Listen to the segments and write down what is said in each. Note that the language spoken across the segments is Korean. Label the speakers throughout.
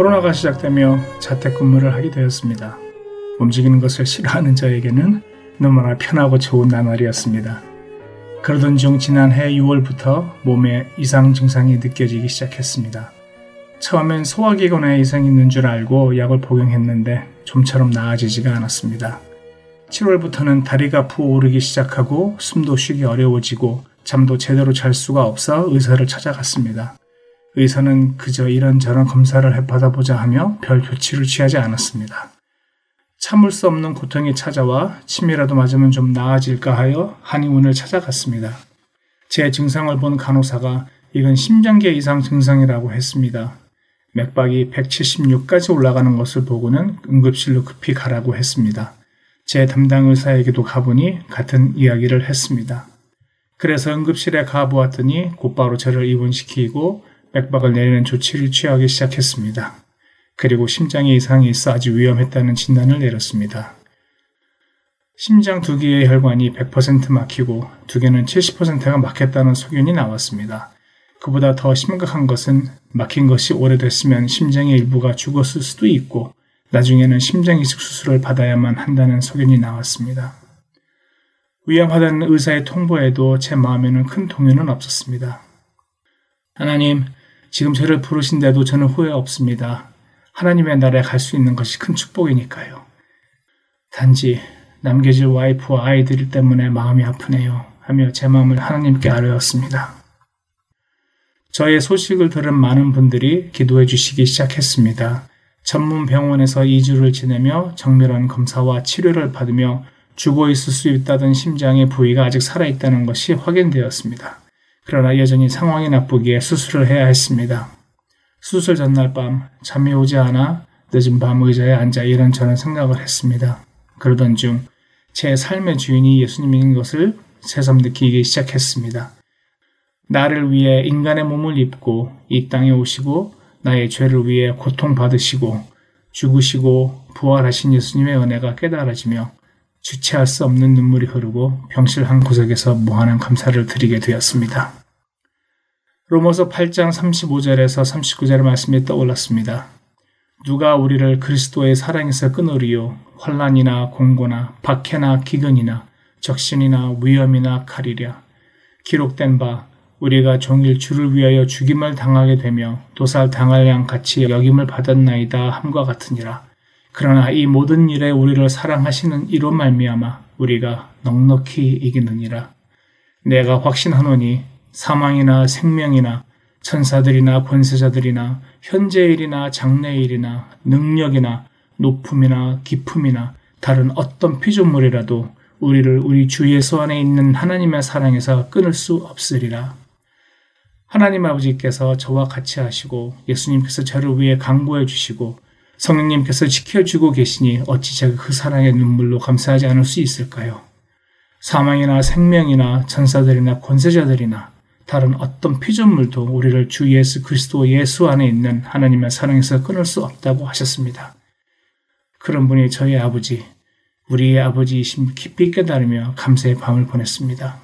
Speaker 1: 코로나가 시작되며 자택근무를 하게 되었습니다. 움직이는 것을 싫어하는 저에게는 너무나 편하고 좋은 나날이었습니다. 그러던 중 지난해 6월부터 몸에 이상 증상이 느껴지기 시작했습니다. 처음엔 소화기관에 이상이 있는 줄 알고 약을 복용했는데 좀처럼 나아지지가 않았습니다. 7월부터는 다리가 부어오르기 시작하고 숨도 쉬기 어려워지고 잠도 제대로 잘 수가 없어 의사를 찾아갔습니다. 의사는 그저 이런저런 검사를 해 받아보자 하며 별 조치를 취하지 않았습니다. 참을 수 없는 고통이 찾아와 침이라도 맞으면 좀 나아질까 하여 한의원을 찾아갔습니다. 제 증상을 본 간호사가 이건 심장계 이상 증상이라고 했습니다. 맥박이 176까지 올라가는 것을 보고는 응급실로 급히 가라고 했습니다. 제 담당 의사에게도 가보니 같은 이야기를 했습니다. 그래서 응급실에 가보았더니 곧바로 저를 입원시키고 맥박을 내리는 조치를 취하기 시작했습니다. 그리고 심장에 이상이 있어 아주 위험했다는 진단을 내렸습니다. 심장 두 개의 혈관이 100% 막히고 두 개는 70%가 막혔다는 소견이 나왔습니다. 그보다 더 심각한 것은 막힌 것이 오래됐으면 심장의 일부가 죽었을 수도 있고 나중에는 심장 이식 수술을 받아야만 한다는 소견이 나왔습니다. 위험하다는 의사의 통보에도 제 마음에는 큰 동요는 없었습니다. 하나님, 지금 저를 부르신데도 저는 후회 없습니다. 하나님의 나라에 갈 수 있는 것이 큰 축복이니까요. 단지 남겨질 와이프와 아이들 때문에 마음이 아프네요. 하며 제 마음을 하나님께 아뢰었습니다. 저의 소식을 들은 많은 분들이 기도해 주시기 시작했습니다. 전문 병원에서 2주를 지내며 정밀한 검사와 치료를 받으며 죽어 있을 수 있다던 심장의 부위가 아직 살아있다는 것이 확인되었습니다. 그러나 여전히 상황이 나쁘기에 수술을 해야 했습니다. 수술 전날 밤 잠이 오지 않아 늦은 밤 의자에 앉아 이런저런 생각을 했습니다. 그러던 중 제 삶의 주인이 예수님인 것을 새삼 느끼기 시작했습니다. 나를 위해 인간의 몸을 입고 이 땅에 오시고 나의 죄를 위해 고통받으시고 죽으시고 부활하신 예수님의 은혜가 깨달아지며 주체할 수 없는 눈물이 흐르고 병실 한 구석에서 무한한 감사를 드리게 되었습니다. 로머서 8장 35절에서 39절의 말씀이 떠올랐습니다. 누가 우리를 그리스도의 사랑에서 끊으리요 환란이나 공고나 박해나 기근이나 적신이나 위험이나 칼이랴 기록된 바 우리가 종일 주를 위하여 죽임을 당하게 되며 도살 당할 양 같이 여김을 받았나이다 함과 같으니라 그러나 이 모든 일에 우리를 사랑하시는 이로 말미암아 우리가 넉넉히 이기느니라 내가 확신하노니 사망이나 생명이나 천사들이나 권세자들이나 현재일이나 장래일이나 능력이나 높음이나 기품이나 다른 어떤 피조물이라도 우리를 우리 주 예수 안에 있는 하나님의 사랑에서 끊을 수 없으리라. 하나님 아버지께서 저와 같이 하시고 예수님께서 저를 위해 강구해 주시고 성령님께서 지켜주고 계시니 어찌 제가 그 사랑의 눈물로 감사하지 않을 수 있을까요? 사망이나 생명이나 천사들이나 권세자들이나 다른 어떤 피조물도 우리를 주 예수 그리스도 예수 안에 있는 하나님의 사랑에서 끊을 수 없다고 하셨습니다. 그런 분이 저희 아버지, 우리의 아버지이심 깊이 깨달으며 감사의 밤을 보냈습니다.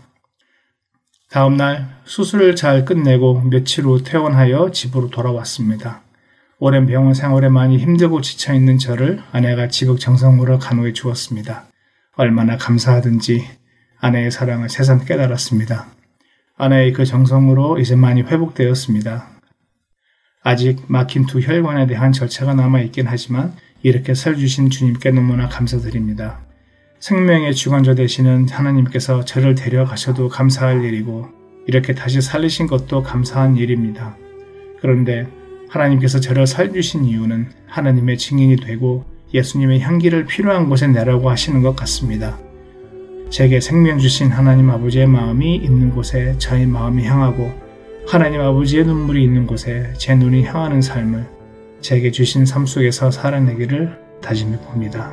Speaker 1: 다음날 수술을 잘 끝내고 며칠 후 퇴원하여 집으로 돌아왔습니다. 오랜 병원 생활에 많이 힘들고 지쳐있는 저를 아내가 지극정성으로 간호해 주었습니다. 얼마나 감사하든지 아내의 사랑을 새삼 깨달았습니다. 아내의 그 정성으로 이제 많이 회복되었습니다. 아직 막힌 두 혈관에 대한 절차가 남아있긴 하지만 이렇게 살 주신 주님께 너무나 감사드립니다. 생명의 주관자 되시는 하나님께서 저를 데려가셔도 감사할 일이고 이렇게 다시 살리신 것도 감사한 일입니다. 그런데 하나님께서 저를 살주신 이유는 하나님의 증인이 되고 예수님의 향기를 필요한 곳에 내라고 하시는 것 같습니다. 제게 생명 주신 하나님 아버지의 마음이 있는 곳에 저의 마음이 향하고 하나님 아버지의 눈물이 있는 곳에 제 눈이 향하는 삶을 제게 주신 삶 속에서 살아내기를 다짐해 봅니다.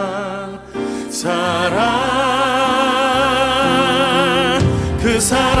Speaker 2: 사랑 그 사랑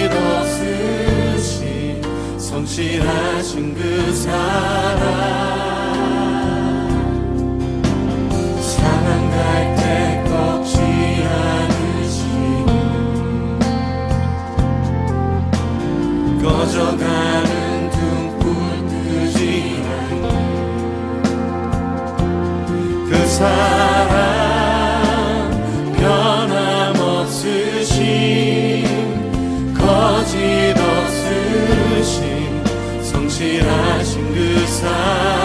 Speaker 2: 하신 그 사랑. 사랑 갈 때 꺾지 않으시는 꺼져가는 등불 끄지 않는 그 사랑 성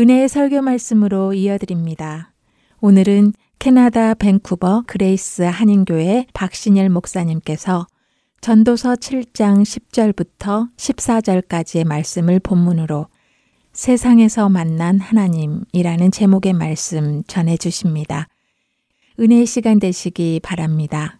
Speaker 3: 은혜의 설교 말씀으로 이어드립니다. 오늘은 캐나다 밴쿠버 그레이스 한인교회 박신일 목사님께서 전도서 7장 10절부터 14절까지의 말씀을 본문으로 세상에서 만난 하나님이라는 제목의 말씀 전해 주십니다. 은혜의 시간 되시기 바랍니다.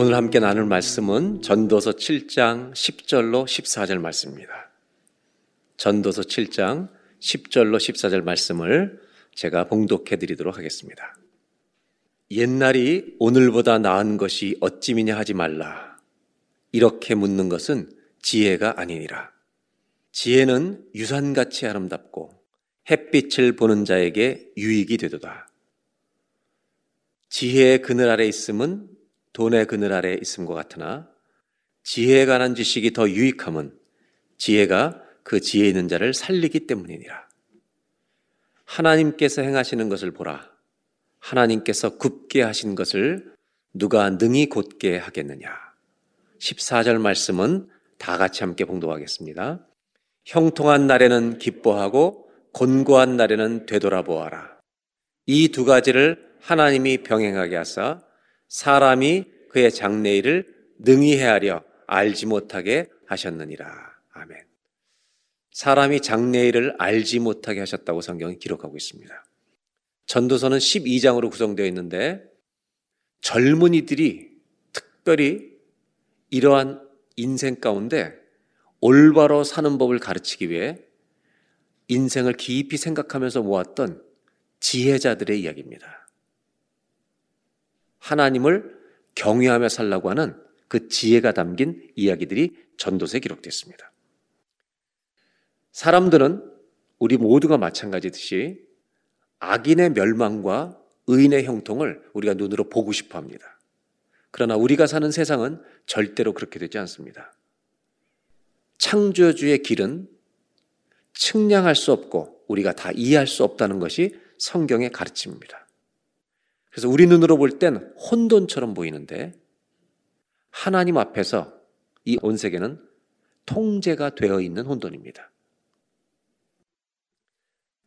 Speaker 4: 오늘 함께 나눌 말씀은 전도서 7장 10절로 14절 말씀입니다. 전도서 7장 10절로 14절 말씀을 제가 봉독해 드리도록 하겠습니다. 옛날이 오늘보다 나은 것이 어찌미냐 하지 말라. 이렇게 묻는 것은 지혜가 아니니라. 지혜는 유산같이 아름답고 햇빛을 보는 자에게 유익이 되도다. 지혜의 그늘 아래 있음은 돈의 그늘 아래 있음과 같으나 지혜에 관한 지식이 더 유익함은 지혜가 그 지혜 있는 자를 살리기 때문이니라. 하나님께서 행하시는 것을 보라. 하나님께서 굽게 하신 것을 누가 능히 곧게 하겠느냐. 14절 말씀은 다 같이 함께 봉독하겠습니다. 형통한 날에는 기뻐하고 곤고한 날에는 되돌아보아라. 이 두 가지를 하나님이 병행하게 하사 사람이 그의 장래일을 능히 헤아려 알지 못하게 하셨느니라. 아멘. 사람이 장래일을 알지 못하게 하셨다고 성경이 기록하고 있습니다. 전도서는 12장으로 구성되어 있는데 젊은이들이 특별히 이러한 인생 가운데 올바로 사는 법을 가르치기 위해 인생을 깊이 생각하면서 모았던 지혜자들의 이야기입니다. 하나님을 경외하며 살라고 하는 그 지혜가 담긴 이야기들이 전도서에 기록됐습니다. 사람들은 우리 모두가 마찬가지듯이 악인의 멸망과 의인의 형통을 우리가 눈으로 보고 싶어 합니다. 그러나 우리가 사는 세상은 절대로 그렇게 되지 않습니다. 창조주의 길은 측량할 수 없고 우리가 다 이해할 수 없다는 것이 성경의 가르침입니다. 그래서 우리 눈으로 볼 땐 혼돈처럼 보이는데 하나님 앞에서 이 온 세계는 통제가 되어 있는 혼돈입니다.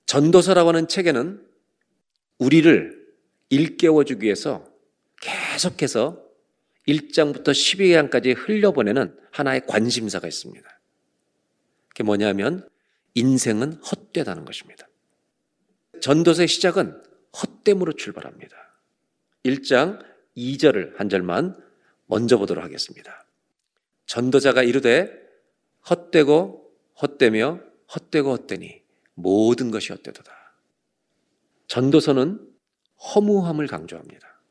Speaker 4: 전도서라고 하는 책에는 우리를 일깨워 주기 위해서 계속해서 1장부터 12장까지 흘려보내는 하나의 관심사가 있습니다. 그게 뭐냐면 인생은 헛되다는 것입니다. 전도서의 시작은 헛됨으로 출발합니다. 1장 2절을 한 절만 먼저 보도록 하겠습니다. 전도자가 이르되 헛되고 헛되며 헛되고 헛되니 모든 것이 헛되도다. 전도서는 허무함을 강조합니다.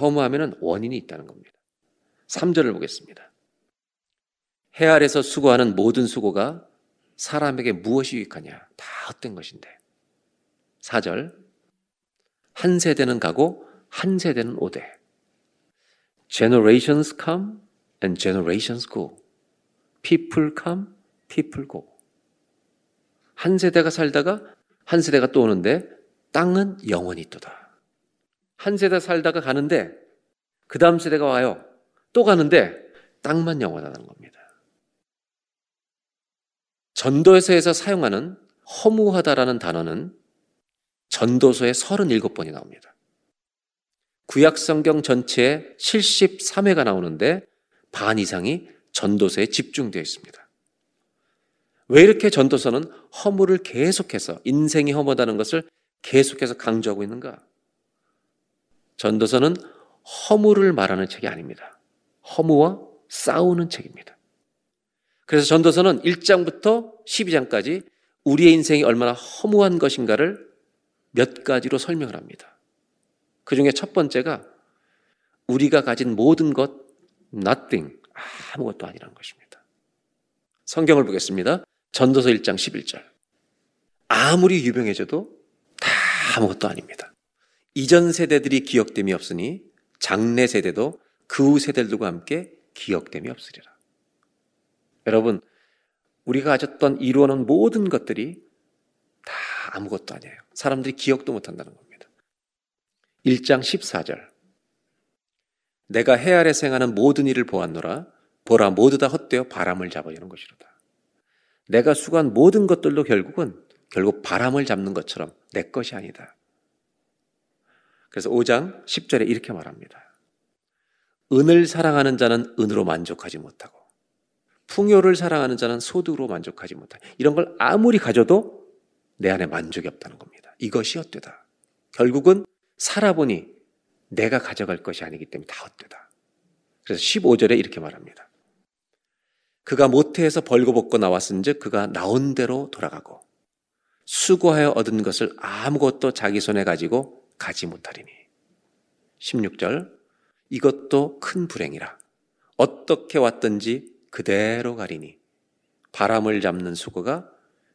Speaker 4: 허무함에는 원인이 있다는 겁니다. 3절을 보겠습니다. 해 아래서 수고하는 모든 수고가 사람에게 무엇이 유익하냐? 다 헛된 것인데. 4절. 한 세대는 가고 한 세대는 오되. generations come and generations go. people come, people go. 한 세대가 살다가 한 세대가 또 오는데 땅은 영원히 있도다. 한 세대 살다가 가는데 그 다음 세대가 와요. 또 가는데 땅만 영원하다는 겁니다. 전도서에서 사용하는 허무하다라는 단어는 전도서에 37번이 나옵니다. 구약 성경 전체에 73회가 나오는데 반 이상이 전도서에 집중되어 있습니다. 왜 이렇게 전도서는 허무를 계속해서 인생이 허무하다는 것을 계속해서 강조하고 있는가? 전도서는 허무를 말하는 책이 아닙니다. 허무와 싸우는 책입니다. 그래서 전도서는 1장부터 12장까지 우리의 인생이 얼마나 허무한 것인가를 몇 가지로 설명을 합니다. 그 중에 첫 번째가 우리가 가진 모든 것, nothing, 아무것도 아니라는 것입니다. 성경을 보겠습니다. 전도서 1장 11절. 아무리 유명해져도 다 아무것도 아닙니다. 이전 세대들이 기억됨이 없으니 장래 세대도 그 후 세대들과 함께 기억됨이 없으리라. 여러분, 우리가 가졌던 이루어놓은 모든 것들이 다 아무것도 아니에요. 사람들이 기억도 못 한다는 겁니다. 1장 14절. 내가 해 아래 생하는 모든 일을 보았노라. 보라 모두 다 헛되어 바람을 잡아주는 것이로다. 내가 수고한 모든 것들도 결국은 결국 바람을 잡는 것처럼 내 것이 아니다. 그래서 5장 10절에 이렇게 말합니다. 은을 사랑하는 자는 은으로 만족하지 못하고 풍요를 사랑하는 자는 소득으로 만족하지 못하고 이런 걸 아무리 가져도 내 안에 만족이 없다는 겁니다. 이것이 헛되다. 결국은 살아보니 내가 가져갈 것이 아니기 때문에 다 헛되다. 그래서 15절에 이렇게 말합니다. 그가 모태에서 벌거벗고 나왔은즉 그가 나온 대로 돌아가고 수고하여 얻은 것을 아무것도 자기 손에 가지고 가지 못하리니 16절 이것도 큰 불행이라 어떻게 왔든지 그대로 가리니 바람을 잡는 수고가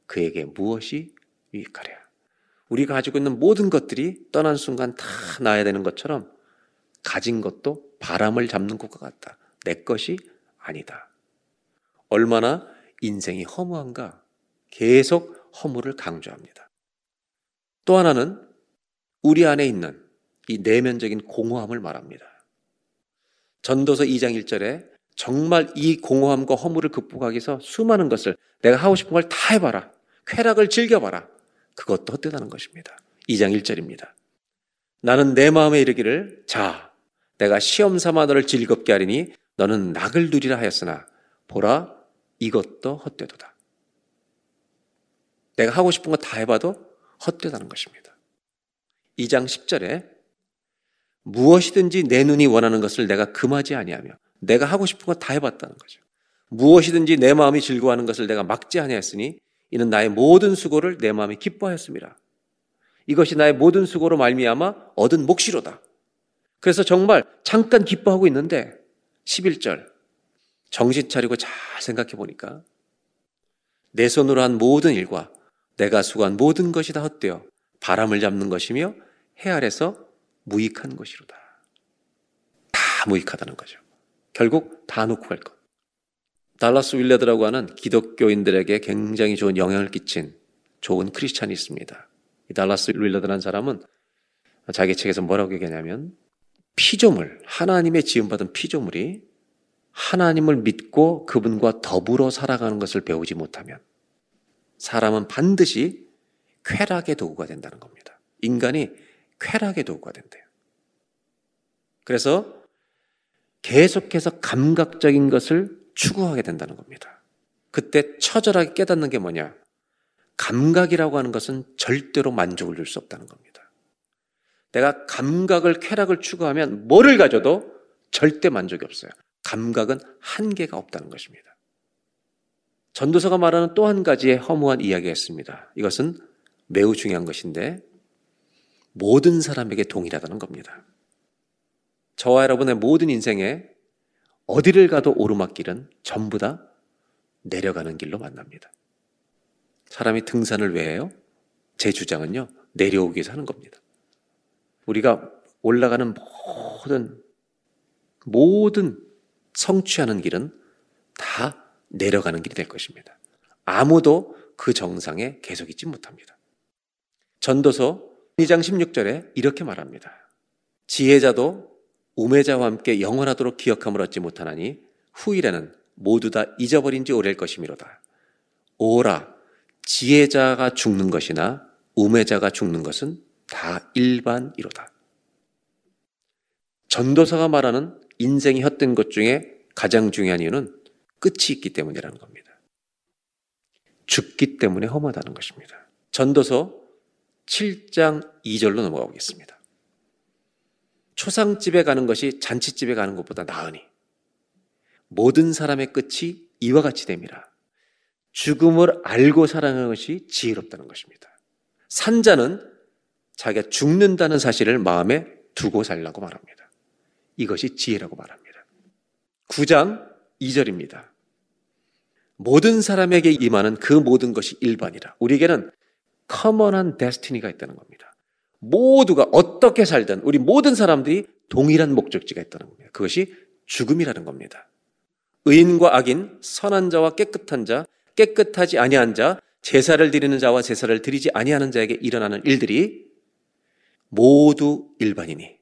Speaker 4: 그에게 무엇이 유익하랴 우리가 가지고 있는 모든 것들이 떠난 순간 다 나야 되는 것처럼 가진 것도 바람을 잡는 것과 같다 내 것이 아니다 얼마나 인생이 허무한가 계속 허무를 강조합니다. 또 하나는 우리 안에 있는 이 내면적인 공허함을 말합니다. 전도서 2장 1절에 정말 이 공허함과 허무를 극복하기 위해서 수많은 것을 내가 하고 싶은 걸 다 해봐라. 쾌락을 즐겨봐라. 그것도 헛되다는 것입니다. 2장 1절입니다. 나는 내 마음에 이르기를 자 내가 시험 삼아 너를 즐겁게 하리니 너는 낙을 누리라 하였으나 보라 이것도 헛되도다. 내가 하고 싶은 거 다 해봐도 헛되다는 것입니다. 2장 10절에 무엇이든지 내 눈이 원하는 것을 내가 금하지 아니하며 내가 하고 싶은 거 다 해봤다는 거죠. 무엇이든지 내 마음이 즐거워하는 것을 내가 막지 아니하였으니 이는 나의 모든 수고를 내 마음이 기뻐하였습니다. 이것이 나의 모든 수고로 말미암아 얻은 몫이로다. 그래서 정말 잠깐 기뻐하고 있는데 11절 정신 차리고 잘 생각해 보니까 내 손으로 한 모든 일과 내가 수고한 모든 것이 다 헛되어 바람을 잡는 것이며 해 아래서 무익한 것이로다. 다 무익하다는 거죠. 결국 다 놓고 갈 것. 달라스 윌레드라고 하는 기독교인들에게 굉장히 좋은 영향을 끼친 좋은 크리스찬이 있습니다. 이 달라스 윌레드라는 사람은 자기 책에서 뭐라고 얘기하냐면 피조물, 하나님의 지음받은 피조물이 하나님을 믿고 그분과 더불어 살아가는 것을 배우지 못하면 사람은 반드시 쾌락의 도구가 된다는 겁니다. 인간이 쾌락의 도구가 된대요. 그래서 계속해서 감각적인 것을 추구하게 된다는 겁니다. 그때 처절하게 깨닫는 게 뭐냐? 감각이라고 하는 것은 절대로 만족을 줄 수 없다는 겁니다. 내가 감각을, 쾌락을 추구하면 뭐를 가져도 절대 만족이 없어요. 감각은 한계가 없다는 것입니다. 전도서가 말하는 또 한 가지의 허무한 이야기가 있습니다. 이것은 매우 중요한 것인데 모든 사람에게 동일하다는 겁니다. 저와 여러분의 모든 인생에 어디를 가도 오르막길은 전부 다 내려가는 길로 만납니다. 사람이 등산을 왜 해요? 제 주장은요, 내려오기 위해서 하는 겁니다. 우리가 올라가는 모든 모든 성취하는 길은 다 내려가는 길이 될 것입니다. 아무도 그 정상에 계속 있지 못합니다. 전도서 2장 16절에 이렇게 말합니다. 지혜자도 우매자와 함께 영원하도록 기억함을 얻지 못하나니 후일에는 모두 다 잊어버린 지 오래일 것이미로다. 오라 지혜자가 죽는 것이나 우매자가 죽는 것은 다 일반이로다. 전도서가 말하는 인생이 헛된 것 중에 가장 중요한 이유는 끝이 있기 때문이라는 겁니다. 죽기 때문에 험하다는 것입니다. 전도서 7장 2절로 넘어가 보겠습니다. 초상집에 가는 것이 잔치집에 가는 것보다 나으니 모든 사람의 끝이 이와 같이 됨이라. 죽음을 알고 살아가는 것이 지혜롭다는 것입니다. 산자는 자기가 죽는다는 사실을 마음에 두고 살라고 말합니다. 이것이 지혜라고 말합니다. 9장 2절입니다. 모든 사람에게 임하는 그 모든 것이 일반이라. 우리에게는 커먼한 데스티니가 있다는 겁니다. 모두가 어떻게 살든 우리 모든 사람들이 동일한 목적지가 있다는 겁니다. 그것이 죽음이라는 겁니다. 의인과 악인, 선한 자와 깨끗한 자, 깨끗하지 아니한 자, 제사를 드리는 자와 제사를 드리지 아니하는 자에게 일어나는 일들이 모두 일반이니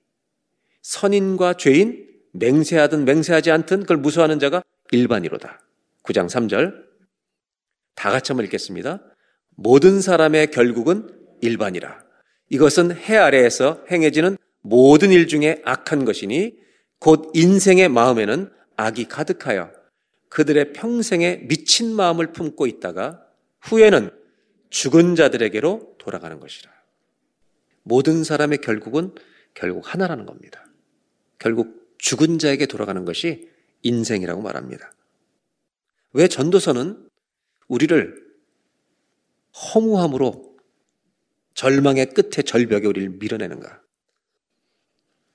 Speaker 4: 선인과 죄인, 맹세하든 맹세하지 않든 그걸 무수하는 자가 일반이로다. 9장 3절 다 같이 한번 읽겠습니다. 모든 사람의 결국은 일반이라. 이것은 해 아래에서 행해지는 모든 일 중에 악한 것이니 곧 인생의 마음에는 악이 가득하여 그들의 평생에 미친 마음을 품고 있다가 후에는 죽은 자들에게로 돌아가는 것이라. 모든 사람의 결국은 결국 하나라는 겁니다. 결국 죽은 자에게 돌아가는 것이 인생이라고 말합니다. 왜 전도서는 우리를 허무함으로 절망의 끝에 절벽에 우리를 밀어내는가?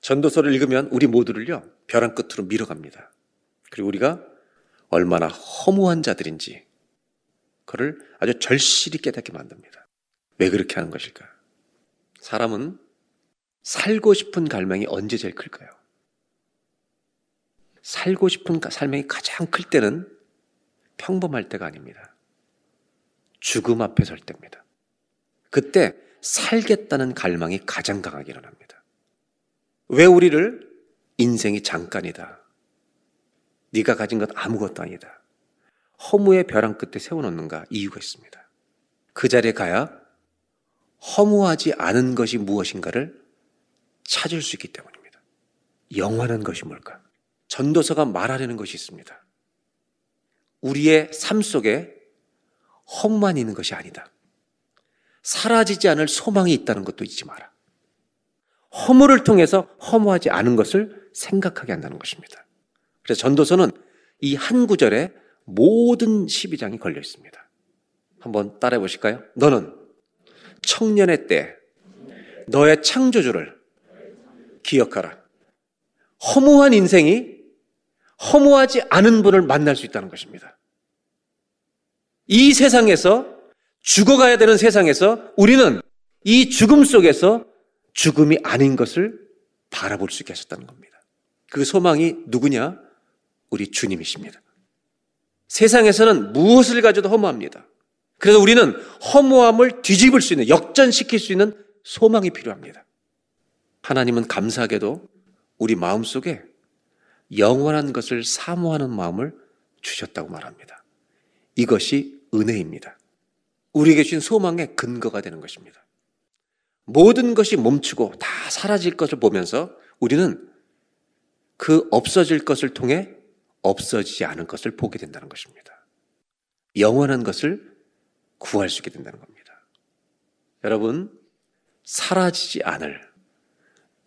Speaker 4: 전도서를 읽으면 우리 모두를요, 벼랑 끝으로 밀어갑니다. 그리고 우리가 얼마나 허무한 자들인지, 그를 아주 절실히 깨닫게 만듭니다. 왜 그렇게 하는 것일까? 사람은 살고 싶은 갈망이 언제 제일 클까요? 살고 싶은 삶이 가장 클 때는 평범할 때가 아닙니다. 죽음 앞에 설 때입니다. 그때 살겠다는 갈망이 가장 강하게 일어납니다. 왜 우리를 인생이 잠깐이다. 네가 가진 것 아무것도 아니다. 허무의 벼랑 끝에 세워놓는가 이유가 있습니다. 그 자리에 가야 허무하지 않은 것이 무엇인가를 찾을 수 있기 때문입니다. 영원한 것이 뭘까? 전도서가 말하려는 것이 있습니다. 우리의 삶 속에 험만 있는 것이 아니다. 사라지지 않을 소망이 있다는 것도 잊지 마라. 허물을 통해서 허무하지 않은 것을 생각하게 한다는 것입니다. 그래서 전도서는 이 한 구절에 모든 12장이 걸려 있습니다. 한번 따라해 보실까요? 너는 청년의 때 너의 창조주를 기억하라. 허무한 인생이 허무하지 않은 분을 만날 수 있다는 것입니다. 이 세상에서 죽어가야 되는 세상에서 우리는 이 죽음 속에서 죽음이 아닌 것을 바라볼 수 있게 하셨다는 겁니다. 그 소망이 누구냐? 우리 주님이십니다. 세상에서는 무엇을 가져도 허무합니다. 그래서 우리는 허무함을 뒤집을 수 있는, 역전시킬 수 있는 소망이 필요합니다. 하나님은 감사하게도 우리 마음 속에 영원한 것을 사모하는 마음을 주셨다고 말합니다. 이것이 은혜입니다. 우리에게 주신 소망의 근거가 되는 것입니다. 모든 것이 멈추고 다 사라질 것을 보면서 우리는 그 없어질 것을 통해 없어지지 않은 것을 보게 된다는 것입니다. 영원한 것을 구할 수 있게 된다는 겁니다. 여러분, 사라지지 않을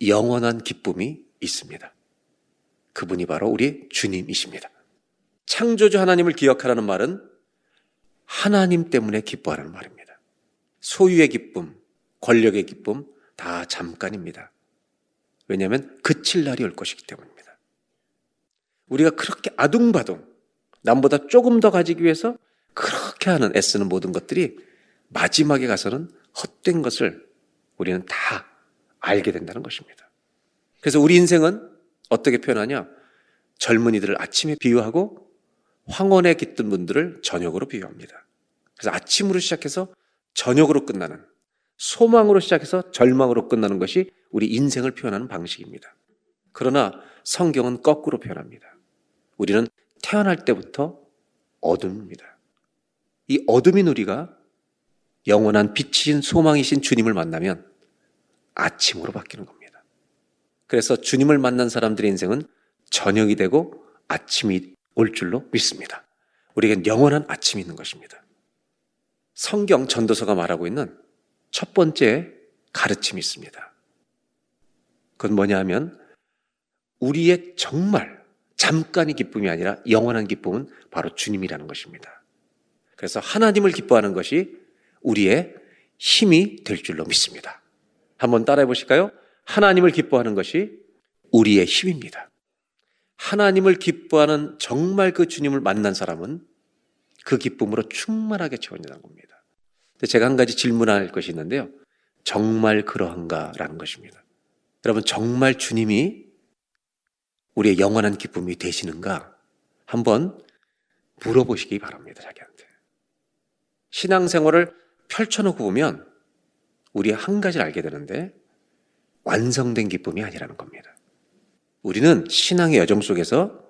Speaker 4: 영원한 기쁨이 있습니다. 그분이 바로 우리 주님이십니다. 창조주 하나님을 기억하라는 말은 하나님 때문에 기뻐하라는 말입니다. 소유의 기쁨, 권력의 기쁨 다 잠깐입니다. 왜냐하면 그칠 날이 올 것이기 때문입니다. 우리가 그렇게 아둥바둥 남보다 조금 더 가지기 위해서 그렇게 하는 애쓰는 모든 것들이 마지막에 가서는 헛된 것을 우리는 다 알게 된다는 것입니다. 그래서 우리 인생은 어떻게 표현하냐? 젊은이들을 아침에 비유하고 황혼에 깃든 분들을 저녁으로 비유합니다. 그래서 아침으로 시작해서 저녁으로 끝나는 소망으로 시작해서 절망으로 끝나는 것이 우리 인생을 표현하는 방식입니다. 그러나 성경은 거꾸로 표현합니다. 우리는 태어날 때부터 어둠입니다. 이 어둠인 우리가 영원한 빛이신 소망이신 주님을 만나면 아침으로 바뀌는 겁니다. 그래서 주님을 만난 사람들의 인생은 저녁이 되고 아침이 올 줄로 믿습니다. 우리에겐 영원한 아침이 있는 것입니다. 성경 전도서가 말하고 있는 첫 번째 가르침이 있습니다. 그건 뭐냐 하면 우리의 정말 잠깐의 기쁨이 아니라 영원한 기쁨은 바로 주님이라는 것입니다. 그래서 하나님을 기뻐하는 것이 우리의 힘이 될 줄로 믿습니다. 한번 따라해 보실까요? 하나님을 기뻐하는 것이 우리의 힘입니다. 하나님을 기뻐하는 정말 그 주님을 만난 사람은 그 기쁨으로 충만하게 채워진다는 겁니다. 제가 한 가지 질문할 것이 있는데요. 정말 그러한가라는 것입니다. 여러분, 정말 주님이 우리의 영원한 기쁨이 되시는가? 한번 물어보시기 바랍니다, 자기한테. 신앙생활을 펼쳐놓고 보면 우리 한 가지를 알게 되는데 완성된 기쁨이 아니라는 겁니다. 우리는 신앙의 여정 속에서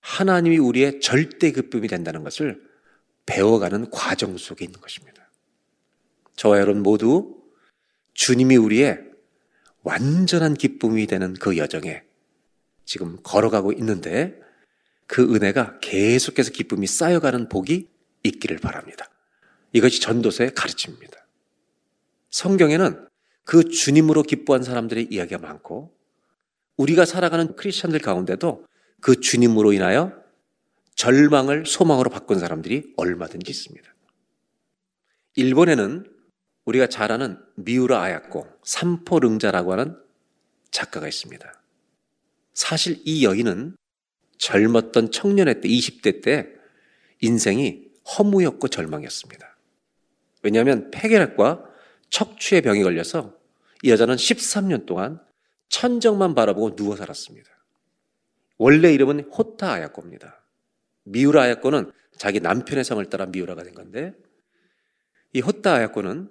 Speaker 4: 하나님이 우리의 절대 기쁨이 된다는 것을 배워가는 과정 속에 있는 것입니다. 저와 여러분 모두 주님이 우리의 완전한 기쁨이 되는 그 여정에 지금 걸어가고 있는데 그 은혜가 계속해서 기쁨이 쌓여가는 복이 있기를 바랍니다. 이것이 전도서의 가르침입니다. 성경에는 그 주님으로 기뻐한 사람들의 이야기가 많고 우리가 살아가는 크리스천들 가운데도 그 주님으로 인하여 절망을 소망으로 바꾼 사람들이 얼마든지 있습니다. 일본에는 우리가 잘 아는 미우라 아야코 삼포릉자라고 하는 작가가 있습니다. 사실 이 여인은 젊었던 청년의 때 20대 때 인생이 허무였고 절망이었습니다. 왜냐하면 폐결핵과 척추의 병이 걸려서 이 여자는 13년 동안 천정만 바라보고 누워 살았습니다. 원래 이름은 호타 아야코입니다. 미우라 아야코는 자기 남편의 성을 따라 미우라가 된 건데 이 호타 아야코는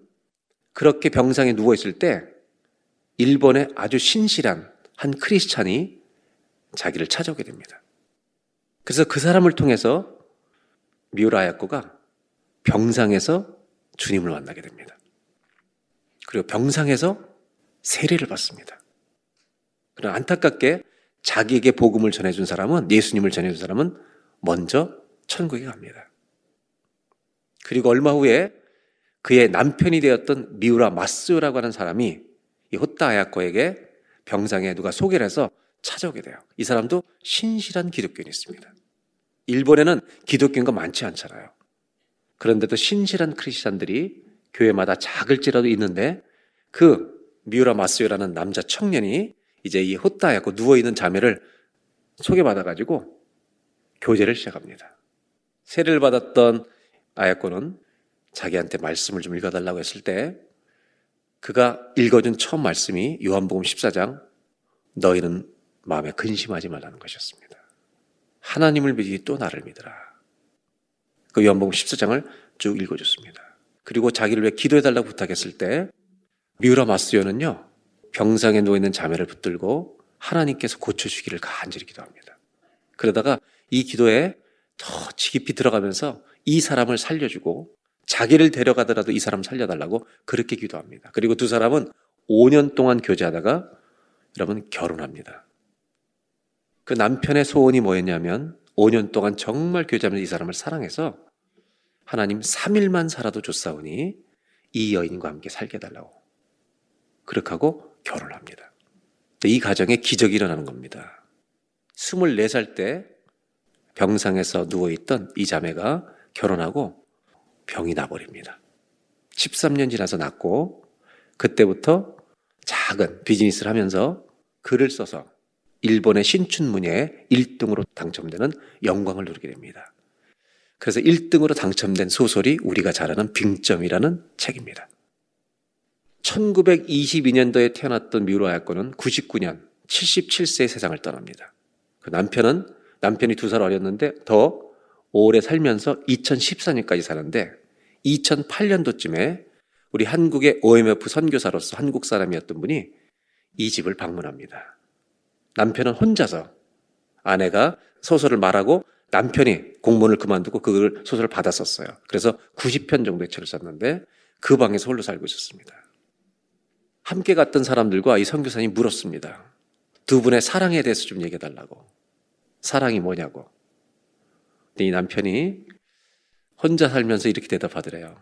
Speaker 4: 그렇게 병상에 누워 있을 때 일본의 아주 신실한 한 크리스찬이 자기를 찾아오게 됩니다. 그래서 그 사람을 통해서 미우라 아야코가 병상에서 주님을 만나게 됩니다. 그리고 병상에서 세례를 받습니다. 그러나 안타깝게 자기에게 복음을 전해준 사람은 예수님을 전해준 사람은 먼저 천국에 갑니다. 그리고 얼마 후에 그의 남편이 되었던 미우라 마스요라고 하는 사람이 이 호타 아야코에게 병상에 누가 소개를 해서 찾아오게 돼요. 이 사람도 신실한 기독교인이었습니다. 일본에는 기독교인가 많지 않잖아요. 그런데도 신실한 크리스찬들이 교회마다 작을지라도 있는데 그 미우라 마스요라는 남자 청년이 이제 이 호따였고 누워있는 자매를 소개받아가지고 교제를 시작합니다. 세례를 받았던 아야코는 자기한테 말씀을 좀 읽어달라고 했을 때 그가 읽어준 처음 말씀이 요한복음 14장 너희는 마음에 근심하지 말라는 것이었습니다. 하나님을 믿으니 또 나를 믿으라. 그 요한복음 14장을 쭉 읽어줬습니다. 그리고 자기를 위해 기도해달라고 부탁했을 때 미우라 마스요는요 병상에 누워있는 자매를 붙들고 하나님께서 고쳐주기를 간절히 기도합니다. 그러다가 이 기도에 더 깊이 들어가면서 이 사람을 살려주고 자기를 데려가더라도 이 사람 살려달라고 그렇게 기도합니다. 그리고 두 사람은 5년 동안 교제하다가 여러분 결혼합니다. 그 남편의 소원이 뭐였냐면 5년 동안 정말 교제하면서 이 사람을 사랑해서 하나님 3일만 살아도 좋사오니 이 여인과 함께 살게 해달라고. 그렇게 하고 결혼을 합니다. 이 가정에 기적이 일어나는 겁니다. 24살 때 병상에서 누워있던 이 자매가 결혼하고 병이 나버립니다. 13년 지나서 낫고 그때부터 작은 비즈니스를 하면서 글을 써서 일본의 신춘문예에 1등으로 당첨되는 영광을 누리게 됩니다. 그래서 1등으로 당첨된 소설이 우리가 잘 아는 빙점이라는 책입니다. 1922년도에 태어났던 미우라 야코는 99년 77세의 세상을 떠납니다. 그 남편은 남편이 두 살 어렸는데 더 오래 살면서 2014년까지 사는데 2008년도쯤에 우리 한국의 OMF 선교사로서 한국 사람이었던 분이 이 집을 방문합니다. 남편은 혼자서 아내가 소설을 말하고 남편이 공무원을 그만두고 그걸 소설을 받아 썼어요. 그래서 90편 정도의 책을 썼는데 그 방에서 홀로 살고 있었습니다. 함께 갔던 사람들과 이 선교사님이 물었습니다. 두 분의 사랑에 대해서 좀 얘기해 달라고. 사랑이 뭐냐고. 근데 이 남편이 혼자 살면서 이렇게 대답하더래요.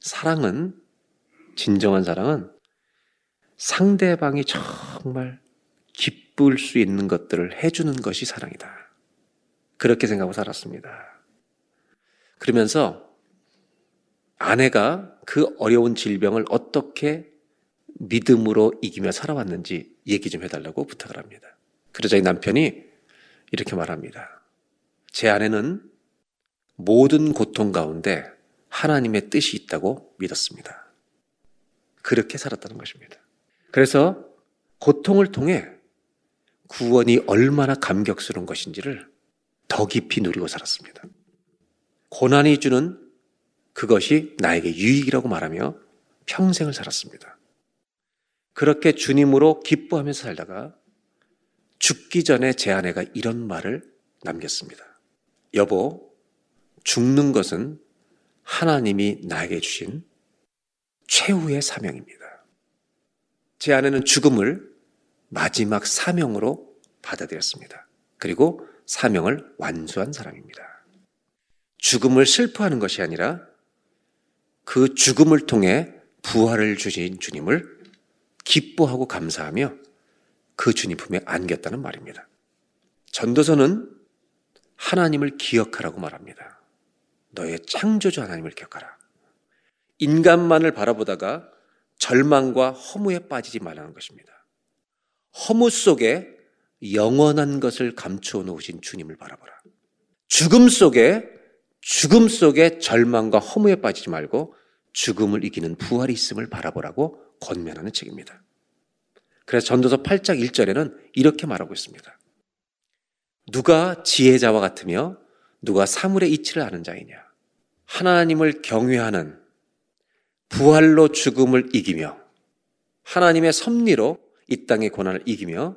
Speaker 4: 사랑은, 진정한 사랑은 상대방이 정말 기쁠 수 있는 것들을 해주는 것이 사랑이다. 그렇게 생각하고 살았습니다. 그러면서 아내가 그 어려운 질병을 어떻게 믿음으로 이기며 살아왔는지 얘기 좀 해달라고 부탁을 합니다. 그러자 이 남편이 이렇게 말합니다. 제 아내는 모든 고통 가운데 하나님의 뜻이 있다고 믿었습니다. 그렇게 살았다는 것입니다. 그래서 고통을 통해 구원이 얼마나 감격스러운 것인지를 더 깊이 누리고 살았습니다. 고난이 주는 그것이 나에게 유익이라고 말하며 평생을 살았습니다. 그렇게 주님으로 기뻐하면서 살다가 죽기 전에 제 아내가 이런 말을 남겼습니다. 여보, 죽는 것은 하나님이 나에게 주신 최후의 사명입니다. 제 아내는 죽음을 마지막 사명으로 받아들였습니다. 그리고 사명을 완수한 사람입니다. 죽음을 슬퍼하는 것이 아니라 그 죽음을 통해 부활을 주신 주님을 기뻐하고 감사하며 그 주님 품에 안겼다는 말입니다. 전도서는 하나님을 기억하라고 말합니다. 너의 창조주 하나님을 기억하라. 인간만을 바라보다가 절망과 허무에 빠지지 말라는 것입니다. 허무 속에 영원한 것을 감추어 놓으신 주님을 바라보라. 죽음 속에 죽음 속에 절망과 허무에 빠지지 말고 죽음을 이기는 부활이 있음을 바라보라고 권면하는 책입니다. 그래서 전도서 8장 1절에는 이렇게 말하고 있습니다. 누가 지혜자와 같으며 누가 사물의 이치를 아는 자이냐? 하나님을 경외하는 부활로 죽음을 이기며 하나님의 섭리로 이 땅의 고난을 이기며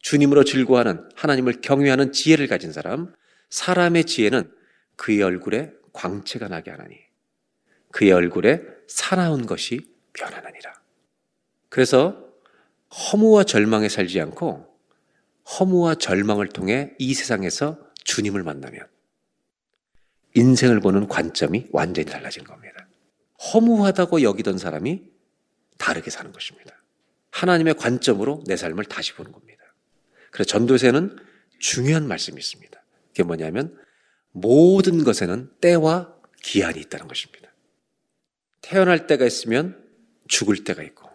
Speaker 4: 주님으로 즐거워하는 하나님을 경외하는 지혜를 가진 사람, 사람의 지혜는 그의 얼굴에 광채가 나게 하나니 그의 얼굴에 사나운 것이 변하느니라. 그래서 허무와 절망에 살지 않고 허무와 절망을 통해 이 세상에서 주님을 만나면 인생을 보는 관점이 완전히 달라진 겁니다. 허무하다고 여기던 사람이 다르게 사는 것입니다. 하나님의 관점으로 내 삶을 다시 보는 겁니다. 그래서 전도세는 중요한 말씀이 있습니다. 그게 뭐냐면 모든 것에는 때와 기한이 있다는 것입니다. 태어날 때가 있으면 죽을 때가 있고,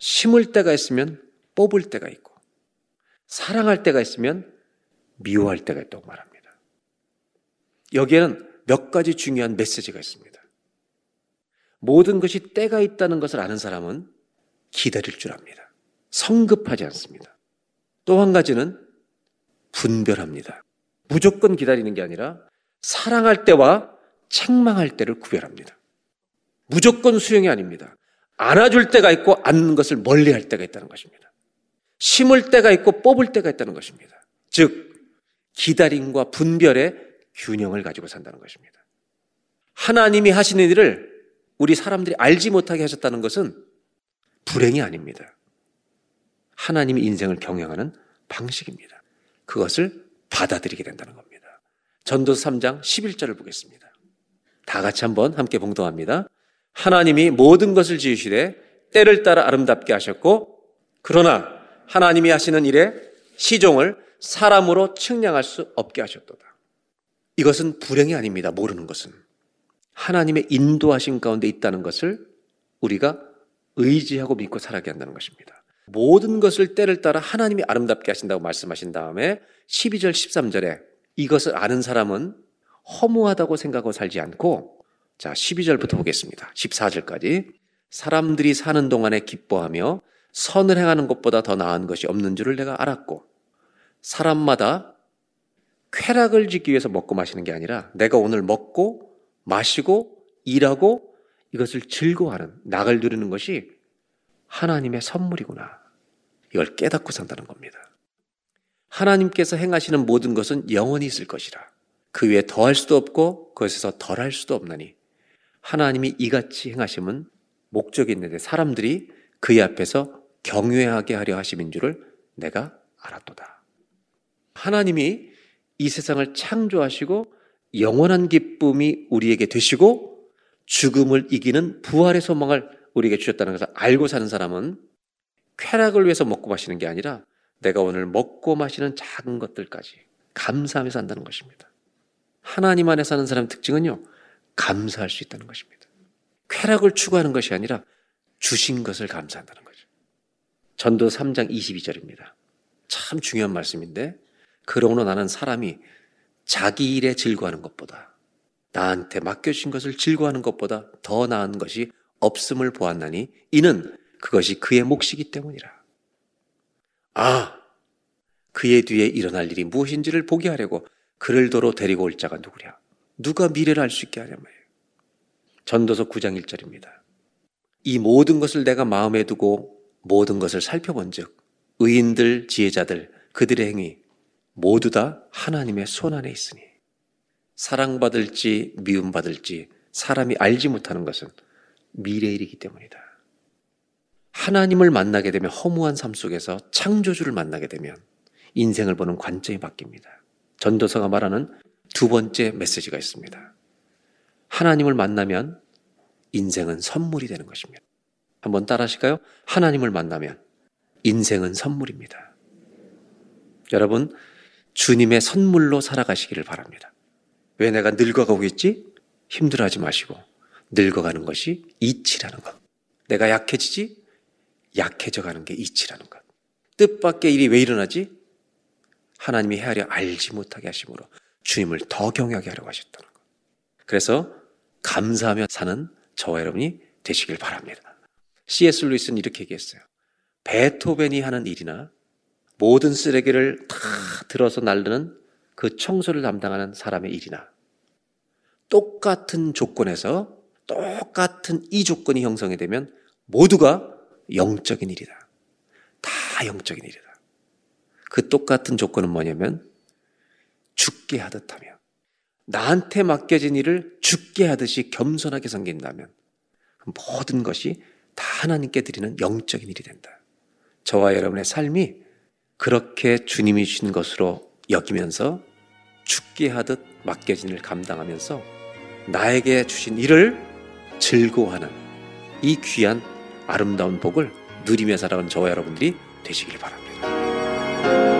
Speaker 4: 심을 때가 있으면 뽑을 때가 있고, 사랑할 때가 있으면 미워할 때가 있다고 말합니다. 여기에는 몇 가지 중요한 메시지가 있습니다. 모든 것이 때가 있다는 것을 아는 사람은 기다릴 줄 압니다. 성급하지 않습니다. 또 한 가지는 분별합니다. 무조건 기다리는 게 아니라 사랑할 때와 책망할 때를 구별합니다. 무조건 수용이 아닙니다. 안아줄 때가 있고 안는 것을 멀리 할 때가 있다는 것입니다. 심을 때가 있고 뽑을 때가 있다는 것입니다. 즉, 기다림과 분별의 균형을 가지고 산다는 것입니다. 하나님이 하시는 일을 우리 사람들이 알지 못하게 하셨다는 것은 불행이 아닙니다. 하나님이 인생을 경영하는 방식입니다. 그것을 받아들이게 된다는 겁니다. 전도서 3장 11절을 보겠습니다. 다 같이 한번 함께 봉독합니다. 하나님이 모든 것을 지으시되 때를 따라 아름답게 하셨고 그러나 하나님이 하시는 일에 시종을 사람으로 측량할 수 없게 하셨도다. 이것은 불행이 아닙니다. 모르는 것은. 하나님의 인도하신 가운데 있다는 것을 우리가 의지하고 믿고 살아가게 한다는 것입니다. 모든 것을 때를 따라 하나님이 아름답게 하신다고 말씀하신 다음에 12절, 13절에 이것을 아는 사람은 허무하다고 생각하고 살지 않고 자, 12절부터 보겠습니다. 14절까지 사람들이 사는 동안에 기뻐하며 선을 행하는 것보다 더 나은 것이 없는 줄을 내가 알았고 사람마다 쾌락을 짓기 위해서 먹고 마시는 게 아니라 내가 오늘 먹고 마시고 일하고 이것을 즐거워하는 낙을 누리는 것이 하나님의 선물이구나. 이걸 깨닫고 산다는 겁니다. 하나님께서 행하시는 모든 것은 영원히 있을 것이라. 그 위에 더할 수도 없고 그것에서 덜 할 수도 없나니 하나님이 이같이 행하심은 목적이 있는데 사람들이 그의 앞에서 경외하게 하려 하심인 줄을 내가 알았도다. 하나님이 이 세상을 창조하시고 영원한 기쁨이 우리에게 되시고 죽음을 이기는 부활의 소망을 우리에게 주셨다는 것을 알고 사는 사람은 쾌락을 위해서 먹고 마시는 게 아니라 내가 오늘 먹고 마시는 작은 것들까지 감사하며 산다는 것입니다. 하나님 안에 사는 사람 특징은요, 감사할 수 있다는 것입니다. 쾌락을 추구하는 것이 아니라 주신 것을 감사한다는 거죠. 전도 3장 22절입니다. 참 중요한 말씀인데, 그러므로 나는 사람이 자기 일에 즐거워하는 것보다 나한테 맡겨주신 것을 즐거워하는 것보다 더 나은 것이 없음을 보았나니 이는 그것이 그의 몫이기 때문이라. 아, 그의 뒤에 일어날 일이 무엇인지를 보게 하려고 그를 도로 데리고 올 자가 누구랴? 누가 미래를 알 수 있게 하냐 말이에요. 전도서 9장 1절입니다. 이 모든 것을 내가 마음에 두고 모든 것을 살펴본 즉, 의인들, 지혜자들, 그들의 행위, 모두 다 하나님의 손 안에 있으니, 사랑받을지 미움받을지 사람이 알지 못하는 것은 미래 일이기 때문이다. 하나님을 만나게 되면 허무한 삶 속에서 창조주를 만나게 되면 인생을 보는 관점이 바뀝니다. 전도서가 말하는 두 번째 메시지가 있습니다. 하나님을 만나면 인생은 선물이 되는 것입니다. 한번 따라 하실까요? 하나님을 만나면 인생은 선물입니다. 여러분, 주님의 선물로 살아가시기를 바랍니다. 왜 내가 늙어가고 있지? 힘들어하지 마시고 늙어가는 것이 이치라는 것. 내가 약해지지? 약해져 가는 게 이치라는 것. 뜻밖의 일이 왜 일어나지? 하나님이 헤아려 알지 못하게 하심으로 주님을 더 경외하게 하려고 하셨다는 것. 그래서 감사하며 사는 저와 여러분이 되시길 바랍니다. C.S. 루이스는 이렇게 얘기했어요. 베토벤이 하는 일이나 모든 쓰레기를 다 들어서 날르는 그 청소를 담당하는 사람의 일이나 똑같은 조건에서 똑같은 이 조건이 형성이 되면 모두가 영적인 일이다. 다 영적인 일이다. 그 똑같은 조건은 뭐냐면 죽게 하듯 하며 나한테 맡겨진 일을 죽게 하듯이 겸손하게 섬긴다면 모든 것이 다 하나님께 드리는 영적인 일이 된다. 저와 여러분의 삶이 그렇게 주님이 주신 것으로 여기면서 죽게 하듯 맡겨진 일을 감당하면서 나에게 주신 일을 즐거워하는 이 귀한 아름다운 복을 누리며 살아가는 저와 여러분들이 되시길 바랍니다.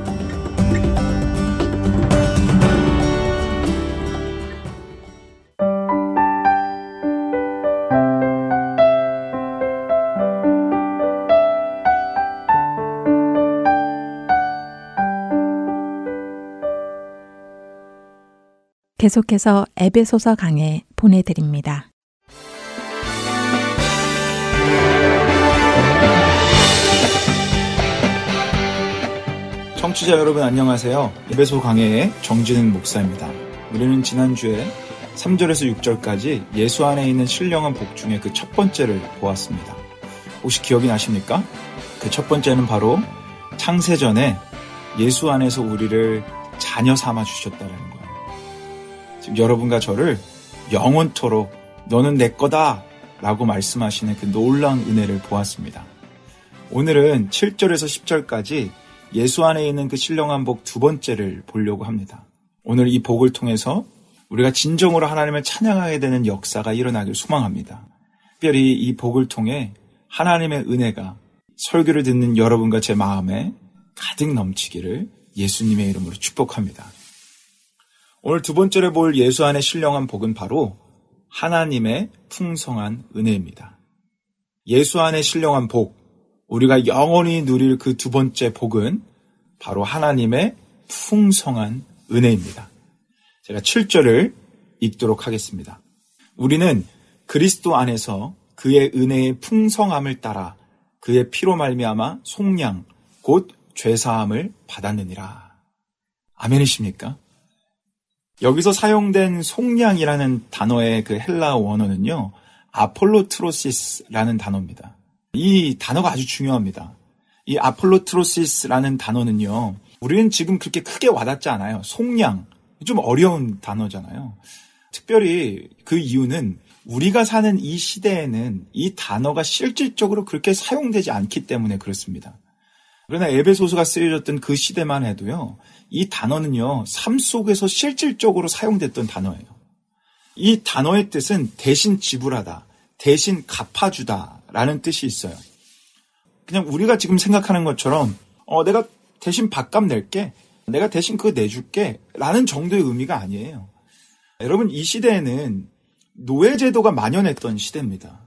Speaker 3: 계속해서 에베소서 강해 보내드립니다.
Speaker 5: 청취자 여러분 안녕하세요. 에베소 강해의 정진은 목사입니다. 우리는 지난주에 3절에서 6절까지 예수 안에 있는 신령한 복 중에 그첫 번째를 보았습니다. 혹시 기억이 나십니까? 그 첫 번째는 바로 창세전에 예수 안에서 우리를 자녀 삼아 주셨다는. 지금 여러분과 저를 영원토록 너는 내 거다 라고 말씀하시는 그 놀라운 은혜를 보았습니다. 오늘은 7절에서 10절까지 예수 안에 있는 그 신령한 복 두 번째를 보려고 합니다. 오늘 이 복을 통해서 우리가 진정으로 하나님을 찬양하게 되는 역사가 일어나길 소망합니다. 특별히 이 복을 통해 하나님의 은혜가 설교를 듣는 여러분과 제 마음에 가득 넘치기를 예수님의 이름으로 축복합니다. 오늘 두 번째로 볼 예수 안에 신령한 복은 바로 하나님의 풍성한 은혜입니다. 예수 안에 신령한 복, 우리가 영원히 누릴 그 두 번째 복은 바로 하나님의 풍성한 은혜입니다. 제가 7절을 읽도록 하겠습니다. 우리는 그리스도 안에서 그의 은혜의 풍성함을 따라 그의 피로 말미암아 속량 곧 죄사함을 받았느니라. 아멘이십니까? 여기서 사용된 속량이라는 단어의 그 헬라 원어는요. 아폴로트로시스라는 단어입니다. 이 단어가 아주 중요합니다. 이 아폴로트로시스라는 단어는요. 우리는 지금 그렇게 크게 와닿지 않아요. 속량. 좀 어려운 단어잖아요. 특별히 그 이유는 우리가 사는 이 시대에는 이 단어가 실질적으로 그렇게 사용되지 않기 때문에 그렇습니다. 그러나 에베소서가 쓰여졌던 그 시대만 해도요. 이 단어는요. 삶 속에서 실질적으로 사용됐던 단어예요. 이 단어의 뜻은 대신 지불하다, 대신 갚아주다 라는 뜻이 있어요. 그냥 우리가 지금 생각하는 것처럼 어, 내가 대신 밥값 낼게, 내가 대신 그거 내줄게 라는 정도의 의미가 아니에요. 여러분 이 시대에는 노예제도가 만연했던 시대입니다.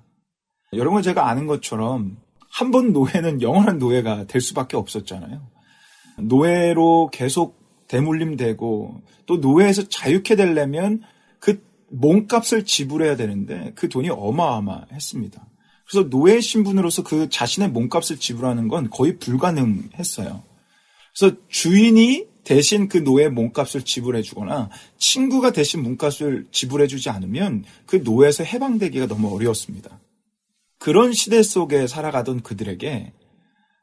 Speaker 5: 여러분 제가 아는 것처럼 한 번 노예는 영원한 노예가 될 수밖에 없었잖아요. 노예로 계속 대물림되고 또 노예에서 자유케 되려면 그 몸값을 지불해야 되는데 그 돈이 어마어마했습니다. 그래서 노예 신분으로서 그 자신의 몸값을 지불하는 건 거의 불가능했어요. 그래서 주인이 대신 그 노예 몸값을 지불해 주거나 친구가 대신 몸값을 지불해 주지 않으면 그 노예에서 해방되기가 너무 어려웠습니다. 그런 시대 속에 살아가던 그들에게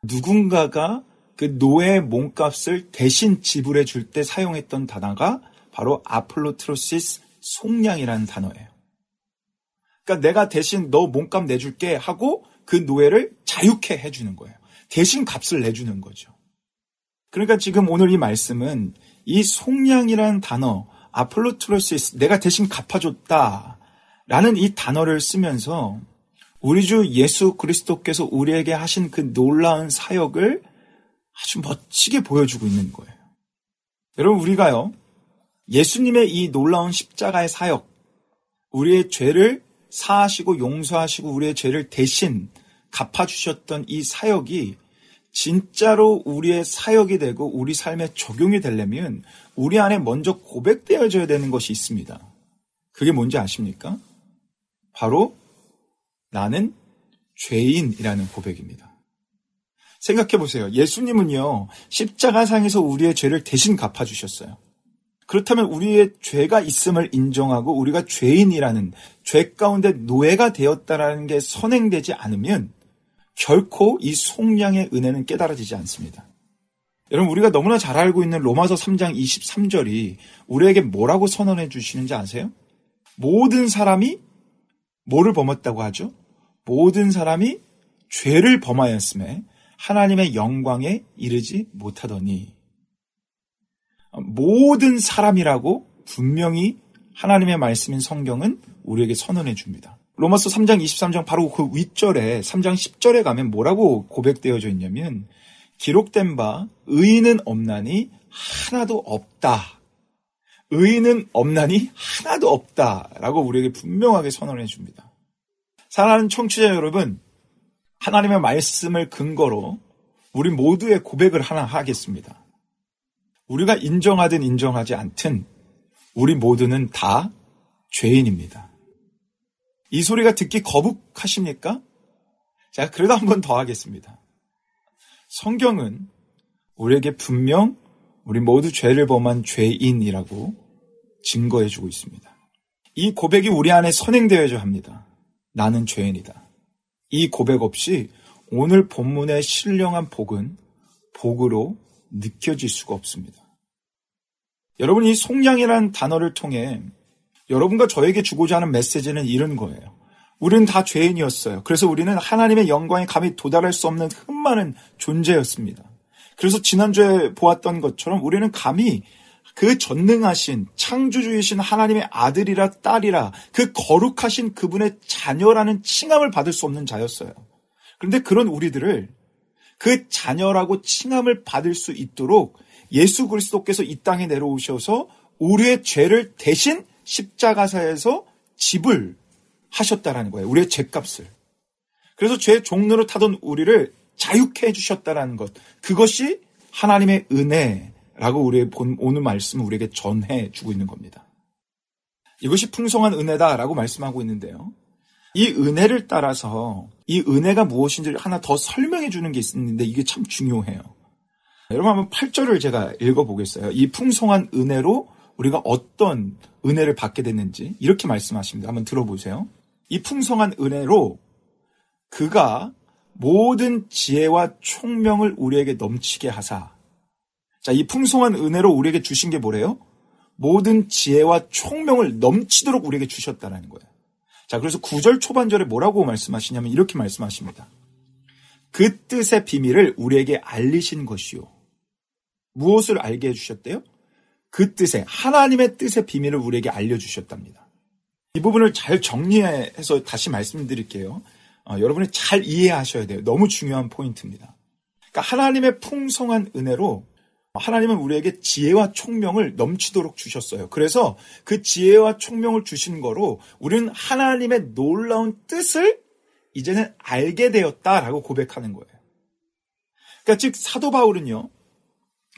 Speaker 5: 누군가가 그 노예 몸값을 대신 지불해 줄 때 사용했던 단어가 바로 아폴로트로시스 속량이라는 단어예요. 그러니까 내가 대신 너 몸값 내줄게 하고 그 노예를 자유케 해주는 거예요. 대신 값을 내주는 거죠. 그러니까 지금 오늘 이 말씀은 이 속량이라는 단어, 아폴로트로시스, 내가 대신 갚아줬다. 라는 이 단어를 쓰면서 우리 주 예수 그리스도께서 우리에게 하신 그 놀라운 사역을 아주 멋지게 보여주고 있는 거예요. 여러분, 우리가요, 예수님의 이 놀라운 십자가의 사역, 우리의 죄를 사하시고 용서하시고 우리의 죄를 대신 갚아주셨던 이 사역이 진짜로 우리의 사역이 되고 우리 삶에 적용이 되려면 우리 안에 먼저 고백되어져야 되는 것이 있습니다. 그게 뭔지 아십니까? 바로 나는 죄인이라는 고백입니다. 생각해 보세요. 예수님은요, 십자가상에서 우리의 죄를 대신 갚아주셨어요. 그렇다면 우리의 죄가 있음을 인정하고 우리가 죄인이라는 죄 가운데 노예가 되었다라는 게 선행되지 않으면 결코 이 속량의 은혜는 깨달아지지 않습니다. 여러분 우리가 너무나 잘 알고 있는 로마서 3장 23절이 우리에게 뭐라고 선언해 주시는지 아세요? 모든 사람이 뭐를 범했다고 하죠? 모든 사람이 죄를 범하였음에 하나님의 영광에 이르지 못하더니 모든 사람이라고 분명히 하나님의 말씀인 성경은 우리에게 선언해 줍니다. 로마서 3장 23장 바로 그 윗절에 3장 10절에 가면 뭐라고 고백되어져 있냐면 기록된 바 의인은 없나니 하나도 없다. 의인은 없나니 하나도 없다라고 우리에게 분명하게 선언해 줍니다. 사랑하는 청취자 여러분, 하나님의 말씀을 근거로 우리 모두의 고백을 하나 하겠습니다. 우리가 인정하든 인정하지 않든 우리 모두는 다 죄인입니다. 이 소리가 듣기 거북하십니까? 자, 그래도 한 번 더 하겠습니다. 성경은 우리에게 분명 우리 모두 죄를 범한 죄인이라고 증거해 주고 있습니다. 이 고백이 우리 안에 선행되어야 합니다. 나는 죄인이다. 이 고백 없이 오늘 본문의 신령한 복은 복으로 느껴질 수가 없습니다. 여러분 이 속량이라는 단어를 통해 여러분과 저에게 주고자 하는 메시지는 이런 거예요. 우리는 다 죄인이었어요. 그래서 우리는 하나님의 영광에 감히 도달할 수 없는 흠 많은 존재였습니다. 그래서 지난주에 보았던 것처럼 우리는 감히 그 전능하신 창조주이신 하나님의 아들이라 딸이라 그 거룩하신 그분의 자녀라는 칭함을 받을 수 없는 자였어요. 그런데 그런 우리들을 그 자녀라고 칭함을 받을 수 있도록 예수 그리스도께서 이 땅에 내려오셔서 우리의 죄를 대신 십자가사에서 집을 하셨다라는 거예요. 우리의 죄값을. 그래서 죄 종로로 타던 우리를 자유케 해주셨다라는 것. 그것이 하나님의 은혜 라고 우리의 본, 오늘 말씀을 우리에게 전해 주고 있는 겁니다. 이것이 풍성한 은혜다라고 말씀하고 있는데요. 이 은혜를 따라서 이 은혜가 무엇인지를 하나 더 설명해 주는 게 있는데 이게 참 중요해요. 여러분 한번 8절을 제가 읽어 보겠어요. 이 풍성한 은혜로 우리가 어떤 은혜를 받게 됐는지 이렇게 말씀하십니다. 한번 들어보세요. 이 풍성한 은혜로 그가 모든 지혜와 총명을 우리에게 넘치게 하사. 자, 이 풍성한 은혜로 우리에게 주신 게 뭐래요? 모든 지혜와 총명을 넘치도록 우리에게 주셨다는 거예요. 자, 그래서 9절 초반절에 뭐라고 말씀하시냐면 이렇게 말씀하십니다. 그 뜻의 비밀을 우리에게 알리신 것이요. 무엇을 알게 해주셨대요? 그 뜻의, 하나님의 뜻의 비밀을 우리에게 알려주셨답니다. 이 부분을 잘 정리해서 다시 말씀드릴게요. 어, 여러분이 잘 이해하셔야 돼요. 너무 중요한 포인트입니다. 그러니까 하나님의 풍성한 은혜로 하나님은 우리에게 지혜와 총명을 넘치도록 주셨어요. 그래서 그 지혜와 총명을 주신 거로 우리는 하나님의 놀라운 뜻을 이제는 알게 되었다라고 고백하는 거예요. 그러니까 즉 사도 바울은요.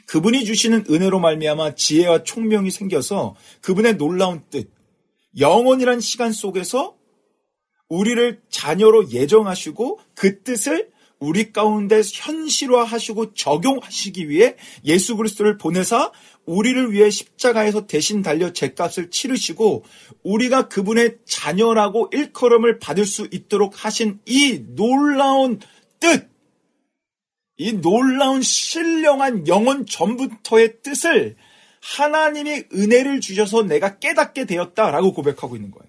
Speaker 5: 그분이 주시는 은혜로 말미암아 지혜와 총명이 생겨서 그분의 놀라운 뜻, 영원이란 시간 속에서 우리를 자녀로 예정하시고 그 뜻을 우리 가운데 현실화하시고 적용하시기 위해 예수 그리스도를 보내사 우리를 위해 십자가에서 대신 달려 죄값을 치르시고 우리가 그분의 자녀라고 일컬음을 받을 수 있도록 하신 이 놀라운 뜻, 이 놀라운 신령한 영원 전부터의 뜻을 하나님이 은혜를 주셔서 내가 깨닫게 되었다라고 고백하고 있는 거예요.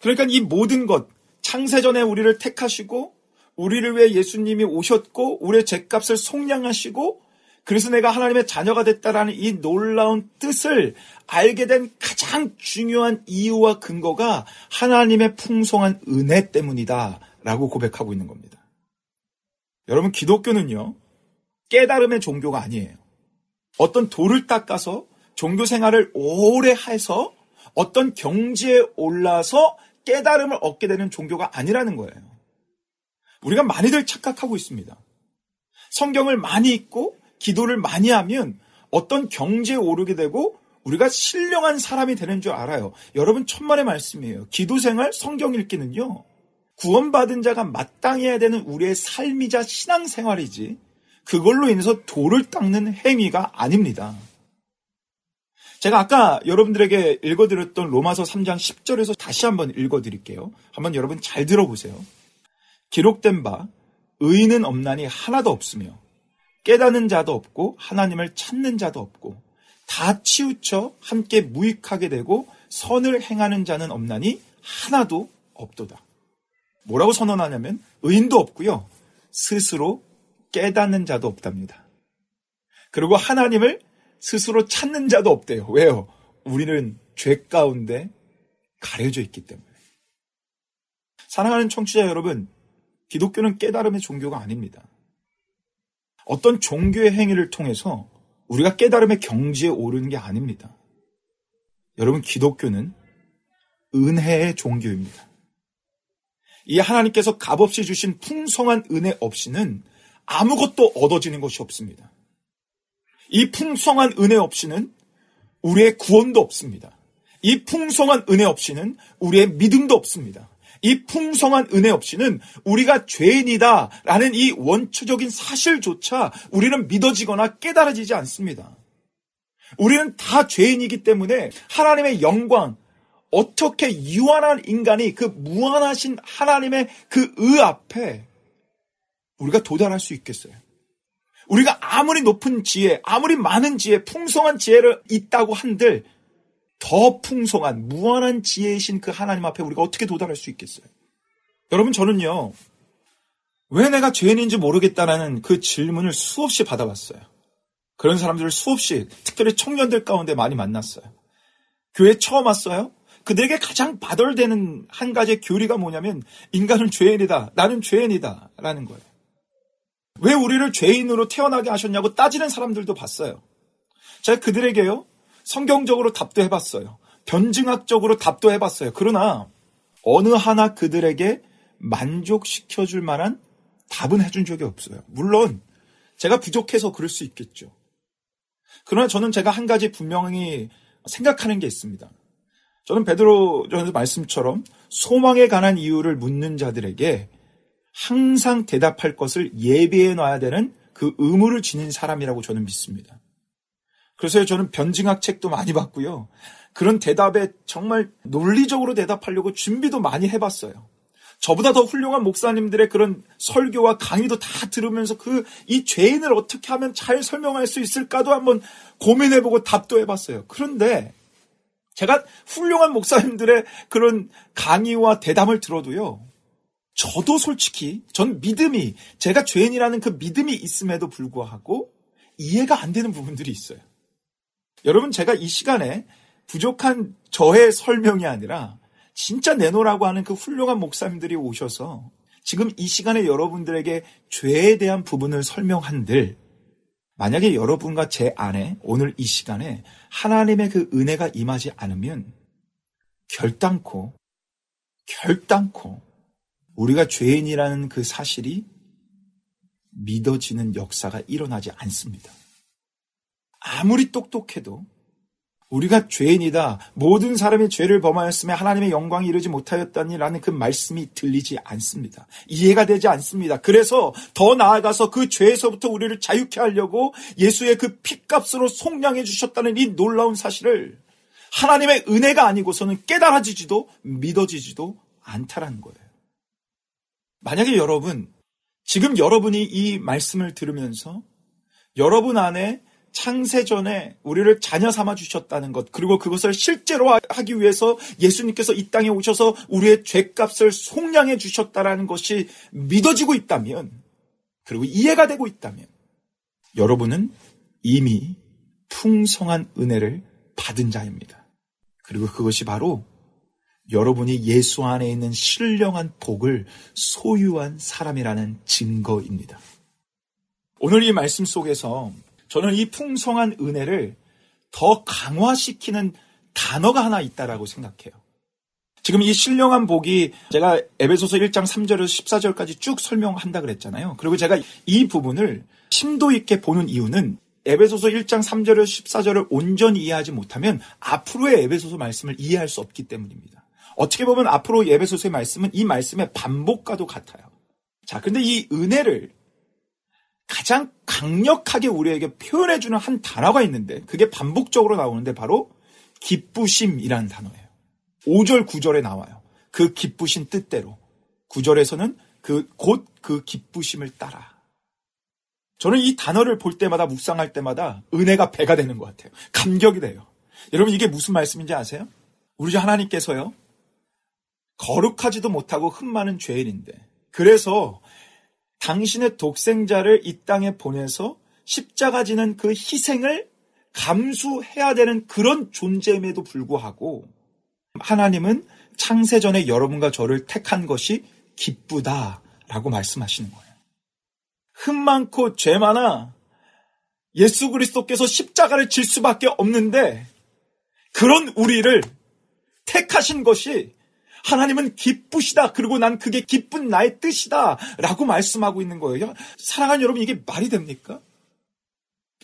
Speaker 5: 그러니까 이 모든 것, 창세전에 우리를 택하시고 우리를 위해 예수님이 오셨고 우리의 죄값을 속량하시고 그래서 내가 하나님의 자녀가 됐다라는 이 놀라운 뜻을 알게 된 가장 중요한 이유와 근거가 하나님의 풍성한 은혜 때문이다라고 고백하고 있는 겁니다. 여러분 기독교는요 깨달음의 종교가 아니에요. 어떤 돌을 닦아서 종교 생활을 오래 해서 어떤 경지에 올라서 깨달음을 얻게 되는 종교가 아니라는 거예요. 우리가 많이들 착각하고 있습니다. 성경을 많이 읽고 기도를 많이 하면 어떤 경지에 오르게 되고 우리가 신령한 사람이 되는 줄 알아요. 여러분 천만의 말씀이에요. 기도 생활, 성경 읽기는요. 구원받은 자가 마땅해야 되는 우리의 삶이자 신앙생활이지 그걸로 인해서 돌을 닦는 행위가 아닙니다. 제가 아까 여러분들에게 읽어드렸던 로마서 3장 10절에서 다시 한번 읽어드릴게요. 한번 여러분 잘 들어보세요. 기록된 바 의인은 없나니 하나도 없으며 깨닫는 자도 없고 하나님을 찾는 자도 없고 다 치우쳐 함께 무익하게 되고 선을 행하는 자는 없나니 하나도 없도다. 뭐라고 선언하냐면 의인도 없고요. 스스로 깨닫는 자도 없답니다. 그리고 하나님을 스스로 찾는 자도 없대요. 왜요? 우리는 죄 가운데 가려져 있기 때문에. 사랑하는 청취자 여러분, 기독교는 깨달음의 종교가 아닙니다. 어떤 종교의 행위를 통해서 우리가 깨달음의 경지에 오르는 게 아닙니다. 여러분, 기독교는 은혜의 종교입니다. 이 하나님께서 값없이 주신 풍성한 은혜 없이는 아무것도 얻어지는 것이 없습니다. 이 풍성한 은혜 없이는 우리의 구원도 없습니다. 이 풍성한 은혜 없이는 우리의 믿음도 없습니다. 이 풍성한 은혜 없이는 우리가 죄인이다 라는 이 원초적인 사실조차 우리는 믿어지거나 깨달아지지 않습니다. 우리는 다 죄인이기 때문에 하나님의 영광, 어떻게 유한한 인간이 그 무한하신 하나님의 그 의 앞에 우리가 도달할 수 있겠어요? 우리가 아무리 높은 지혜, 아무리 많은 지혜, 풍성한 지혜를 있다고 한들 더 풍성한 무한한 지혜이신 그 하나님 앞에 우리가 어떻게 도달할 수 있겠어요? 여러분 저는요. 왜 내가 죄인인지 모르겠다라는 그 질문을 수없이 받아봤어요. 그런 사람들을 수없이 특별히 청년들 가운데 많이 만났어요. 교회 처음 왔어요? 그들에게 가장 바돌되는 한 가지의 교리가 뭐냐면 인간은 죄인이다. 나는 죄인이다. 라는 거예요. 왜 우리를 죄인으로 태어나게 하셨냐고 따지는 사람들도 봤어요. 제가 그들에게요. 성경적으로 답도 해봤어요. 변증학적으로 답도 해봤어요. 그러나 어느 하나 그들에게 만족시켜줄 만한 답은 해준 적이 없어요. 물론 제가 부족해서 그럴 수 있겠죠. 그러나 저는 제가 한 가지 분명히 생각하는 게 있습니다. 저는 베드로 전서 말씀처럼 소망에 관한 이유를 묻는 자들에게 항상 대답할 것을 예비해 놔야 되는 그 의무를 지닌 사람이라고 저는 믿습니다. 그래서 저는 변증학 책도 많이 봤고요. 그런 대답에 정말 논리적으로 대답하려고 준비도 많이 해봤어요. 저보다 더 훌륭한 목사님들의 그런 설교와 강의도 다 들으면서 그 이 죄인을 어떻게 하면 잘 설명할 수 있을까도 한번 고민해보고 답도 해봤어요. 그런데 제가 훌륭한 목사님들의 그런 강의와 대담을 들어도요. 저도 솔직히 전 믿음이 제가 죄인이라는 그 믿음이 있음에도 불구하고 이해가 안 되는 부분들이 있어요. 여러분 제가 이 시간에 부족한 저의 설명이 아니라 진짜 내놓으라고 하는 그 훌륭한 목사님들이 오셔서 지금 이 시간에 여러분들에게 죄에 대한 부분을 설명한들 만약에 여러분과 제 안에 오늘 이 시간에 하나님의 그 은혜가 임하지 않으면 결단코 결단코 우리가 죄인이라는 그 사실이 믿어지는 역사가 일어나지 않습니다. 아무리 똑똑해도 우리가 죄인이다. 모든 사람이 죄를 범하였으며 하나님의 영광이 이르지 못하였다니라는 그 말씀이 들리지 않습니다. 이해가 되지 않습니다. 그래서 더 나아가서 그 죄에서부터 우리를 자유케 하려고 예수의 그 핏값으로 속량해 주셨다는 이 놀라운 사실을 하나님의 은혜가 아니고서는 깨달아지지도 믿어지지도 않다라는 거예요. 만약에 여러분, 지금 여러분이 이 말씀을 들으면서 여러분 안에 창세전에 우리를 자녀 삼아 주셨다는 것, 그리고 그것을 실제로 하기 위해서 예수님께서 이 땅에 오셔서 우리의 죄값을 속량해 주셨다라는 것이 믿어지고 있다면, 그리고 이해가 되고 있다면, 여러분은 이미 풍성한 은혜를 받은 자입니다. 그리고 그것이 바로 여러분이 예수 안에 있는 신령한 복을 소유한 사람이라는 증거입니다. 오늘 이 말씀 속에서 저는 이 풍성한 은혜를 더 강화시키는 단어가 하나 있다라고 생각해요. 지금 이 신령한 복이 제가 에베소서 1장 3절에서 14절까지 쭉 설명한다 그랬잖아요. 그리고 제가 이 부분을 심도 있게 보는 이유는 에베소서 1장 3절에서 14절을 온전히 이해하지 못하면 앞으로의 에베소서 말씀을 이해할 수 없기 때문입니다. 어떻게 보면 앞으로 예배소서의 말씀은 이 말씀의 반복과도 같아요. 자, 근데 이 은혜를 가장 강력하게 우리에게 표현해주는 한 단어가 있는데 그게 반복적으로 나오는데 바로 기쁘심이라는 단어예요. 5절, 9절에 나와요. 그 기쁘신 뜻대로. 9절에서는 그 곧 그 기쁘심을 따라. 저는 이 단어를 볼 때마다 묵상할 때마다 은혜가 배가 되는 것 같아요. 감격이 돼요. 여러분 이게 무슨 말씀인지 아세요? 우리 주 하나님께서요. 거룩하지도 못하고 흠 많은 죄인인데 그래서 당신의 독생자를 이 땅에 보내서 십자가 지는 그 희생을 감수해야 되는 그런 존재임에도 불구하고 하나님은 창세전에 여러분과 저를 택한 것이 기쁘다라고 말씀하시는 거예요. 흠 많고 죄 많아 예수 그리스도께서 십자가를 질 수밖에 없는데 그런 우리를 택하신 것이 하나님은 기쁘시다. 그리고 난 그게 기쁜 나의 뜻이다. 라고 말씀하고 있는 거예요. 사랑하는 여러분, 이게 말이 됩니까?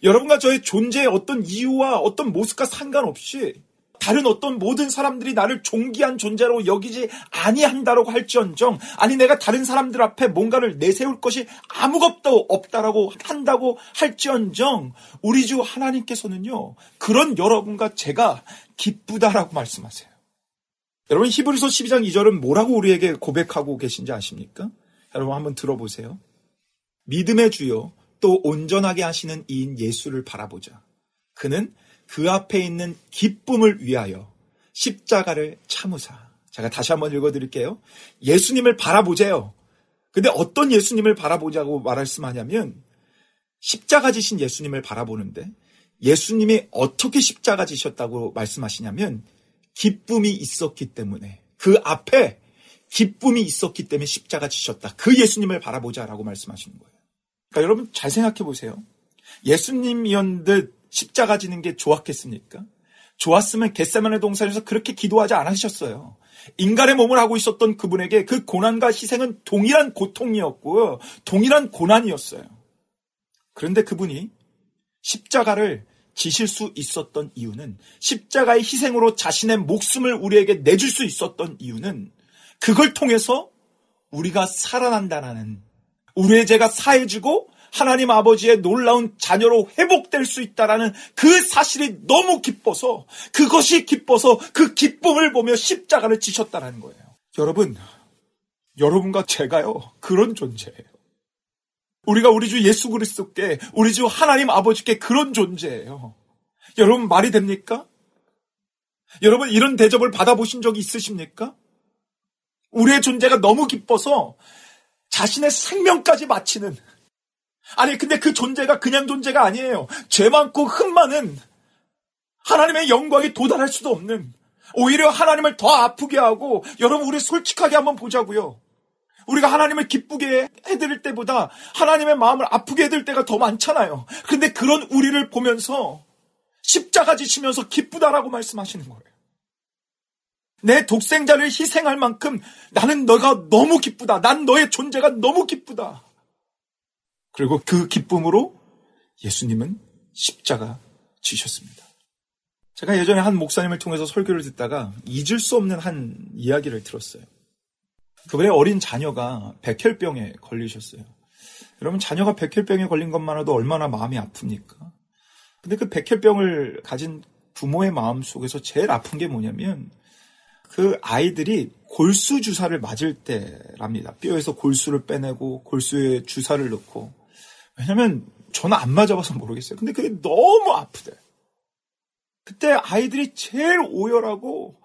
Speaker 5: 여러분과 저의 존재의 어떤 이유와 어떤 모습과 상관없이 다른 어떤 모든 사람들이 나를 존귀한 존재로 여기지 아니한다라고 할지언정 아니 내가 다른 사람들 앞에 뭔가를 내세울 것이 아무것도 없다라고 한다고 할지언정 우리 주 하나님께서는요 그런 여러분과 제가 기쁘다라고 말씀하세요. 여러분 히브리서 12장 2절은 뭐라고 우리에게 고백하고 계신지 아십니까? 여러분 한번 들어보세요. 믿음의 주요 또 온전하게 하시는 이인 예수를 바라보자. 그는 그 앞에 있는 기쁨을 위하여 십자가를 참으사. 제가 다시 한번 읽어드릴게요. 예수님을 바라보세요. 근데 어떤 예수님을 바라보자고 말씀하냐면 십자가 지신 예수님을 바라보는데 예수님이 어떻게 십자가 지셨다고 말씀하시냐면 기쁨이 있었기 때문에 그 앞에 기쁨이 있었기 때문에 십자가 지셨다. 그 예수님을 바라보자라고 말씀하시는 거예요. 그러니까 여러분 잘 생각해 보세요. 예수님이었는데 십자가 지는 게 좋았겠습니까? 좋았으면 겟세만의 동산에서 그렇게 기도하지 않으셨어요. 인간의 몸을 하고 있었던 그분에게 그 고난과 희생은 동일한 고통이었고 동일한 고난이었어요. 그런데 그분이 십자가를 지실 수 있었던 이유는 십자가의 희생으로 자신의 목숨을 우리에게 내줄 수 있었던 이유는 그걸 통해서 우리가 살아난다라는 우리의 죄가 사해지고 하나님 아버지의 놀라운 자녀로 회복될 수 있다라는 그 사실이 너무 기뻐서 그것이 기뻐서 그 기쁨을 보며 십자가를 지셨다라는 거예요. 여러분, 여러분과 제가요 그런 존재예요. 우리가 우리 주 예수 그리스도께 우리 주 하나님 아버지께 그런 존재예요. 여러분 말이 됩니까? 여러분 이런 대접을 받아보신 적이 있으십니까? 우리의 존재가 너무 기뻐서 자신의 생명까지 바치는 아니 근데 그 존재가 그냥 존재가 아니에요. 죄 많고 흠 많은 하나님의 영광에 도달할 수도 없는 오히려 하나님을 더 아프게 하고 여러분 우리 솔직하게 한번 보자고요. 우리가 하나님을 기쁘게 해드릴 때보다 하나님의 마음을 아프게 해드릴 때가 더 많잖아요. 근데 그런 우리를 보면서 십자가 지시면서 기쁘다라고 말씀하시는 거예요. 내 독생자를 희생할 만큼 나는 너가 너무 기쁘다. 난 너의 존재가 너무 기쁘다. 그리고 그 기쁨으로 예수님은 십자가 지셨습니다. 제가 예전에 한 목사님을 통해서 설교를 듣다가 잊을 수 없는 한 이야기를 들었어요. 그분의 어린 자녀가 백혈병에 걸리셨어요. 여러분 자녀가 백혈병에 걸린 것만으로도 얼마나 마음이 아픕니까? 근데 그 백혈병을 가진 부모의 마음 속에서 제일 아픈 게 뭐냐면 그 아이들이 골수 주사를 맞을 때랍니다. 뼈에서 골수를 빼내고 골수에 주사를 넣고 왜냐면 저는 안 맞아봐서 모르겠어요. 근데 그게 너무 아프대. 그때 아이들이 제일 오열하고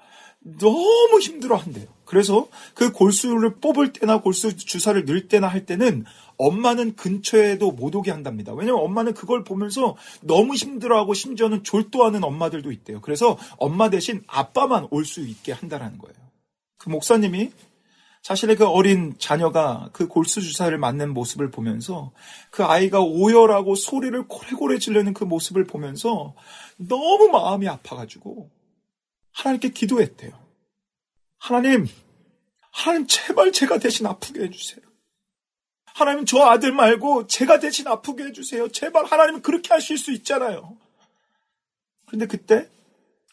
Speaker 5: 너무 힘들어한대요. 그래서 그 골수를 뽑을 때나 골수 주사를 넣을 때나 할 때는 엄마는 근처에도 못 오게 한답니다. 왜냐면 엄마는 그걸 보면서 너무 힘들어하고 심지어는 졸도하는 엄마들도 있대요. 그래서 엄마 대신 아빠만 올 수 있게 한다라는 거예요. 그 목사님이 자신의 그 어린 자녀가 그 골수 주사를 맞는 모습을 보면서 그 아이가 오열하고 소리를 고래고래 지르는 그 모습을 보면서 너무 마음이 아파가지고 하나님께 기도했대요. 하나님, 하나님 제발 제가 대신 아프게 해주세요. 하나님 저 아들 말고 제가 대신 아프게 해주세요. 제발 하나님은 그렇게 하실 수 있잖아요. 그런데 그때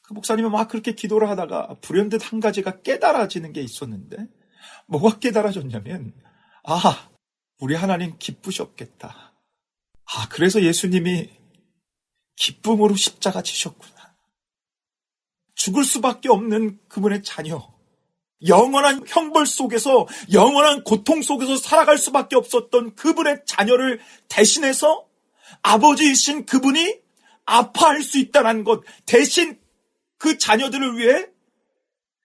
Speaker 5: 그 목사님이 막 그렇게 기도를 하다가 불현듯 한 가지가 깨달아지는 게 있었는데 뭐가 깨달아졌냐면 아 우리 하나님 기쁘셨겠다. 아 그래서 예수님이 기쁨으로 십자가 지셨구나. 죽을 수밖에 없는 그분의 자녀. 영원한 형벌 속에서 영원한 고통 속에서 살아갈 수밖에 없었던 그분의 자녀를 대신해서 아버지이신 그분이 아파할 수 있다는 것 대신 그 자녀들을 위해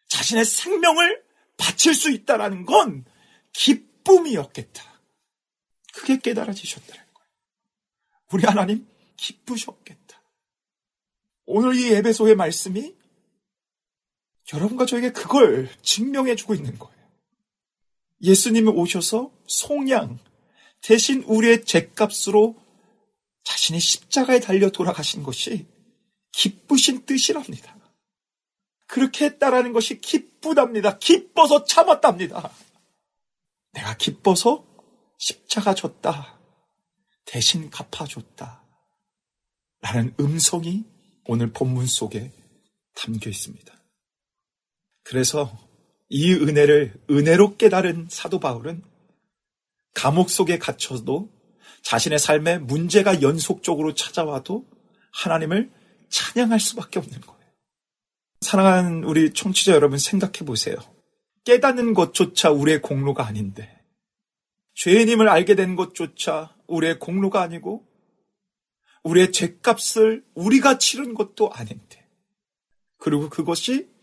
Speaker 5: 자신의 생명을 바칠 수 있다는 건 기쁨이었겠다. 그게 깨달아지셨다는 거예요. 우리 하나님 기쁘셨겠다. 오늘 이 에베소의 말씀이 여러분과 저에게 그걸 증명해 주고 있는 거예요. 예수님이 오셔서 송양 대신 우리의 죄값으로 자신이 십자가에 달려 돌아가신 것이 기쁘신 뜻이랍니다. 그렇게 했다라는 것이 기쁘답니다. 기뻐서 참았답니다. 내가 기뻐서 십자가 졌다. 대신 갚아줬다. 라는 음성이 오늘 본문 속에 담겨 있습니다. 그래서 이 은혜를 은혜로 깨달은 사도 바울은 감옥 속에 갇혀도 자신의 삶에 문제가 연속적으로 찾아와도 하나님을 찬양할 수밖에 없는 거예요. 사랑하는 우리 청취자 여러분 생각해 보세요. 깨닫는 것조차 우리의 공로가 아닌데, 죄인임을 알게 된 것조차 우리의 공로가 아니고, 우리의 죄값을 우리가 치른 것도 아닌데, 그리고 그것이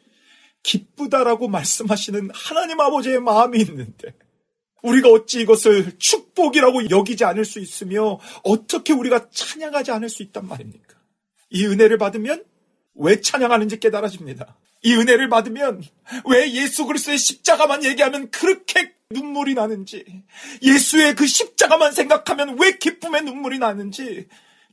Speaker 5: 기쁘다라고 말씀하시는 하나님 아버지의 마음이 있는데, 우리가 어찌 이것을 축복이라고 여기지 않을 수 있으며, 어떻게 우리가 찬양하지 않을 수 있단 말입니까? 이 은혜를 받으면 왜 찬양하는지 깨달아집니다. 이 은혜를 받으면 왜 예수 그리스도의 십자가만 얘기하면 그렇게 눈물이 나는지, 예수의 그 십자가만 생각하면 왜 기쁨의 눈물이 나는지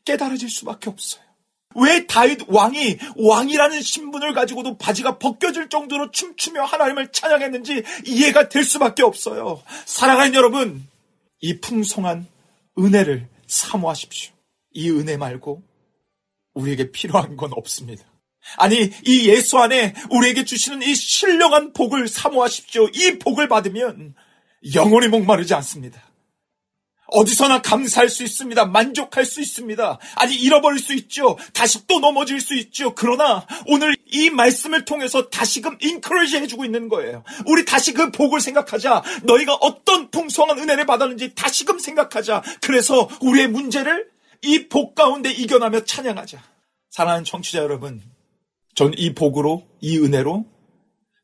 Speaker 5: 깨달아질 수밖에 없어요. 왜 다윗 왕이 왕이라는 신분을 가지고도 바지가 벗겨질 정도로 춤추며 하나님을 찬양했는지 이해가 될 수밖에 없어요. 사랑하는 여러분, 이 풍성한 은혜를 사모하십시오. 이 은혜 말고 우리에게 필요한 건 없습니다. 아니, 이 예수 안에 우리에게 주시는 이 신령한 복을 사모하십시오. 이 복을 받으면 영원히 목마르지 않습니다. 어디서나 감사할 수 있습니다. 만족할 수 있습니다. 아니, 잃어버릴 수 있죠. 다시 또 넘어질 수 있죠. 그러나 오늘 이 말씀을 통해서 다시금 인크레이지 해주고 있는 거예요. 우리 다시 그 복을 생각하자. 너희가 어떤 풍성한 은혜를 받았는지 다시금 생각하자. 그래서 우리의 문제를 이 복 가운데 이겨나며 찬양하자. 사랑하는 청취자 여러분, 전 이 복으로, 이 은혜로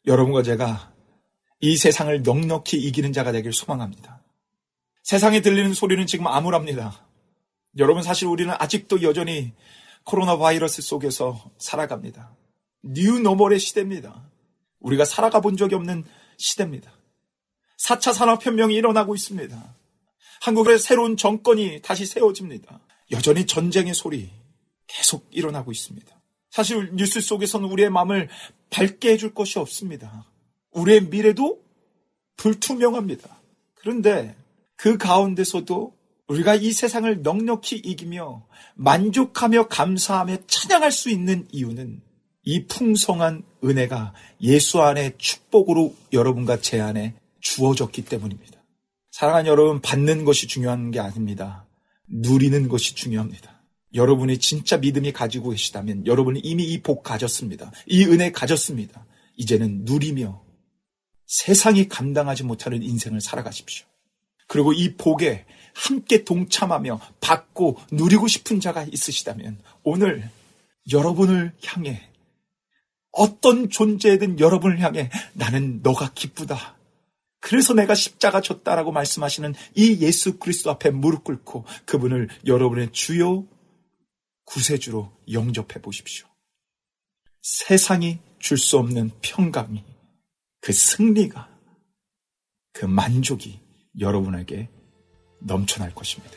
Speaker 5: 여러분과 제가 이 세상을 넉넉히 이기는 자가 되길 소망합니다. 세상에 들리는 소리는 지금 암울합니다. 여러분 사실 우리는 아직도 여전히 코로나 바이러스 속에서 살아갑니다. new normal의 시대입니다. 우리가 살아가 본 적이 없는 시대입니다. 4차 산업혁명이 일어나고 있습니다. 한국의 새로운 정권이 다시 세워집니다. 여전히 전쟁의 소리 계속 일어나고 있습니다. 사실 뉴스 속에서는 우리의 마음을 밝게 해줄 것이 없습니다. 우리의 미래도 불투명합니다. 그런데 그 가운데서도 우리가 이 세상을 넉넉히 이기며 만족하며 감사하며 찬양할 수 있는 이유는 이 풍성한 은혜가 예수 안의 축복으로 여러분과 제 안에 주어졌기 때문입니다. 사랑하는 여러분, 받는 것이 중요한 게 아닙니다. 누리는 것이 중요합니다. 여러분이 진짜 믿음이 가지고 계시다면 여러분이 이미 이 복 가졌습니다. 이 은혜 가졌습니다. 이제는 누리며 세상이 감당하지 못하는 인생을 살아가십시오. 그리고 이 복에 함께 동참하며 받고 누리고 싶은 자가 있으시다면 오늘 여러분을 향해 어떤 존재든 여러분을 향해 나는 너가 기쁘다. 그래서 내가 십자가 졌다라고 말씀하시는 이 예수 그리스도 앞에 무릎 꿇고 그분을 여러분의 주요 구세주로 영접해 보십시오. 세상이 줄 수 없는 평강이 그 승리가 그 만족이 여러분에게 넘쳐날 것입니다.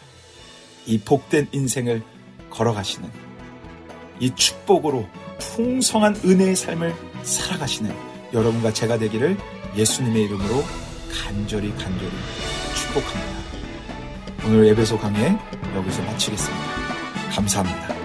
Speaker 5: 이 복된 인생을 걸어가시는 이 축복으로 풍성한 은혜의 삶을 살아가시는 여러분과 제가 되기를 예수님의 이름으로 간절히 간절히 축복합니다. 오늘 에베소 강의 여기서 마치겠습니다. 감사합니다.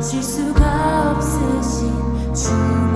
Speaker 6: 실수가 없으신 주님.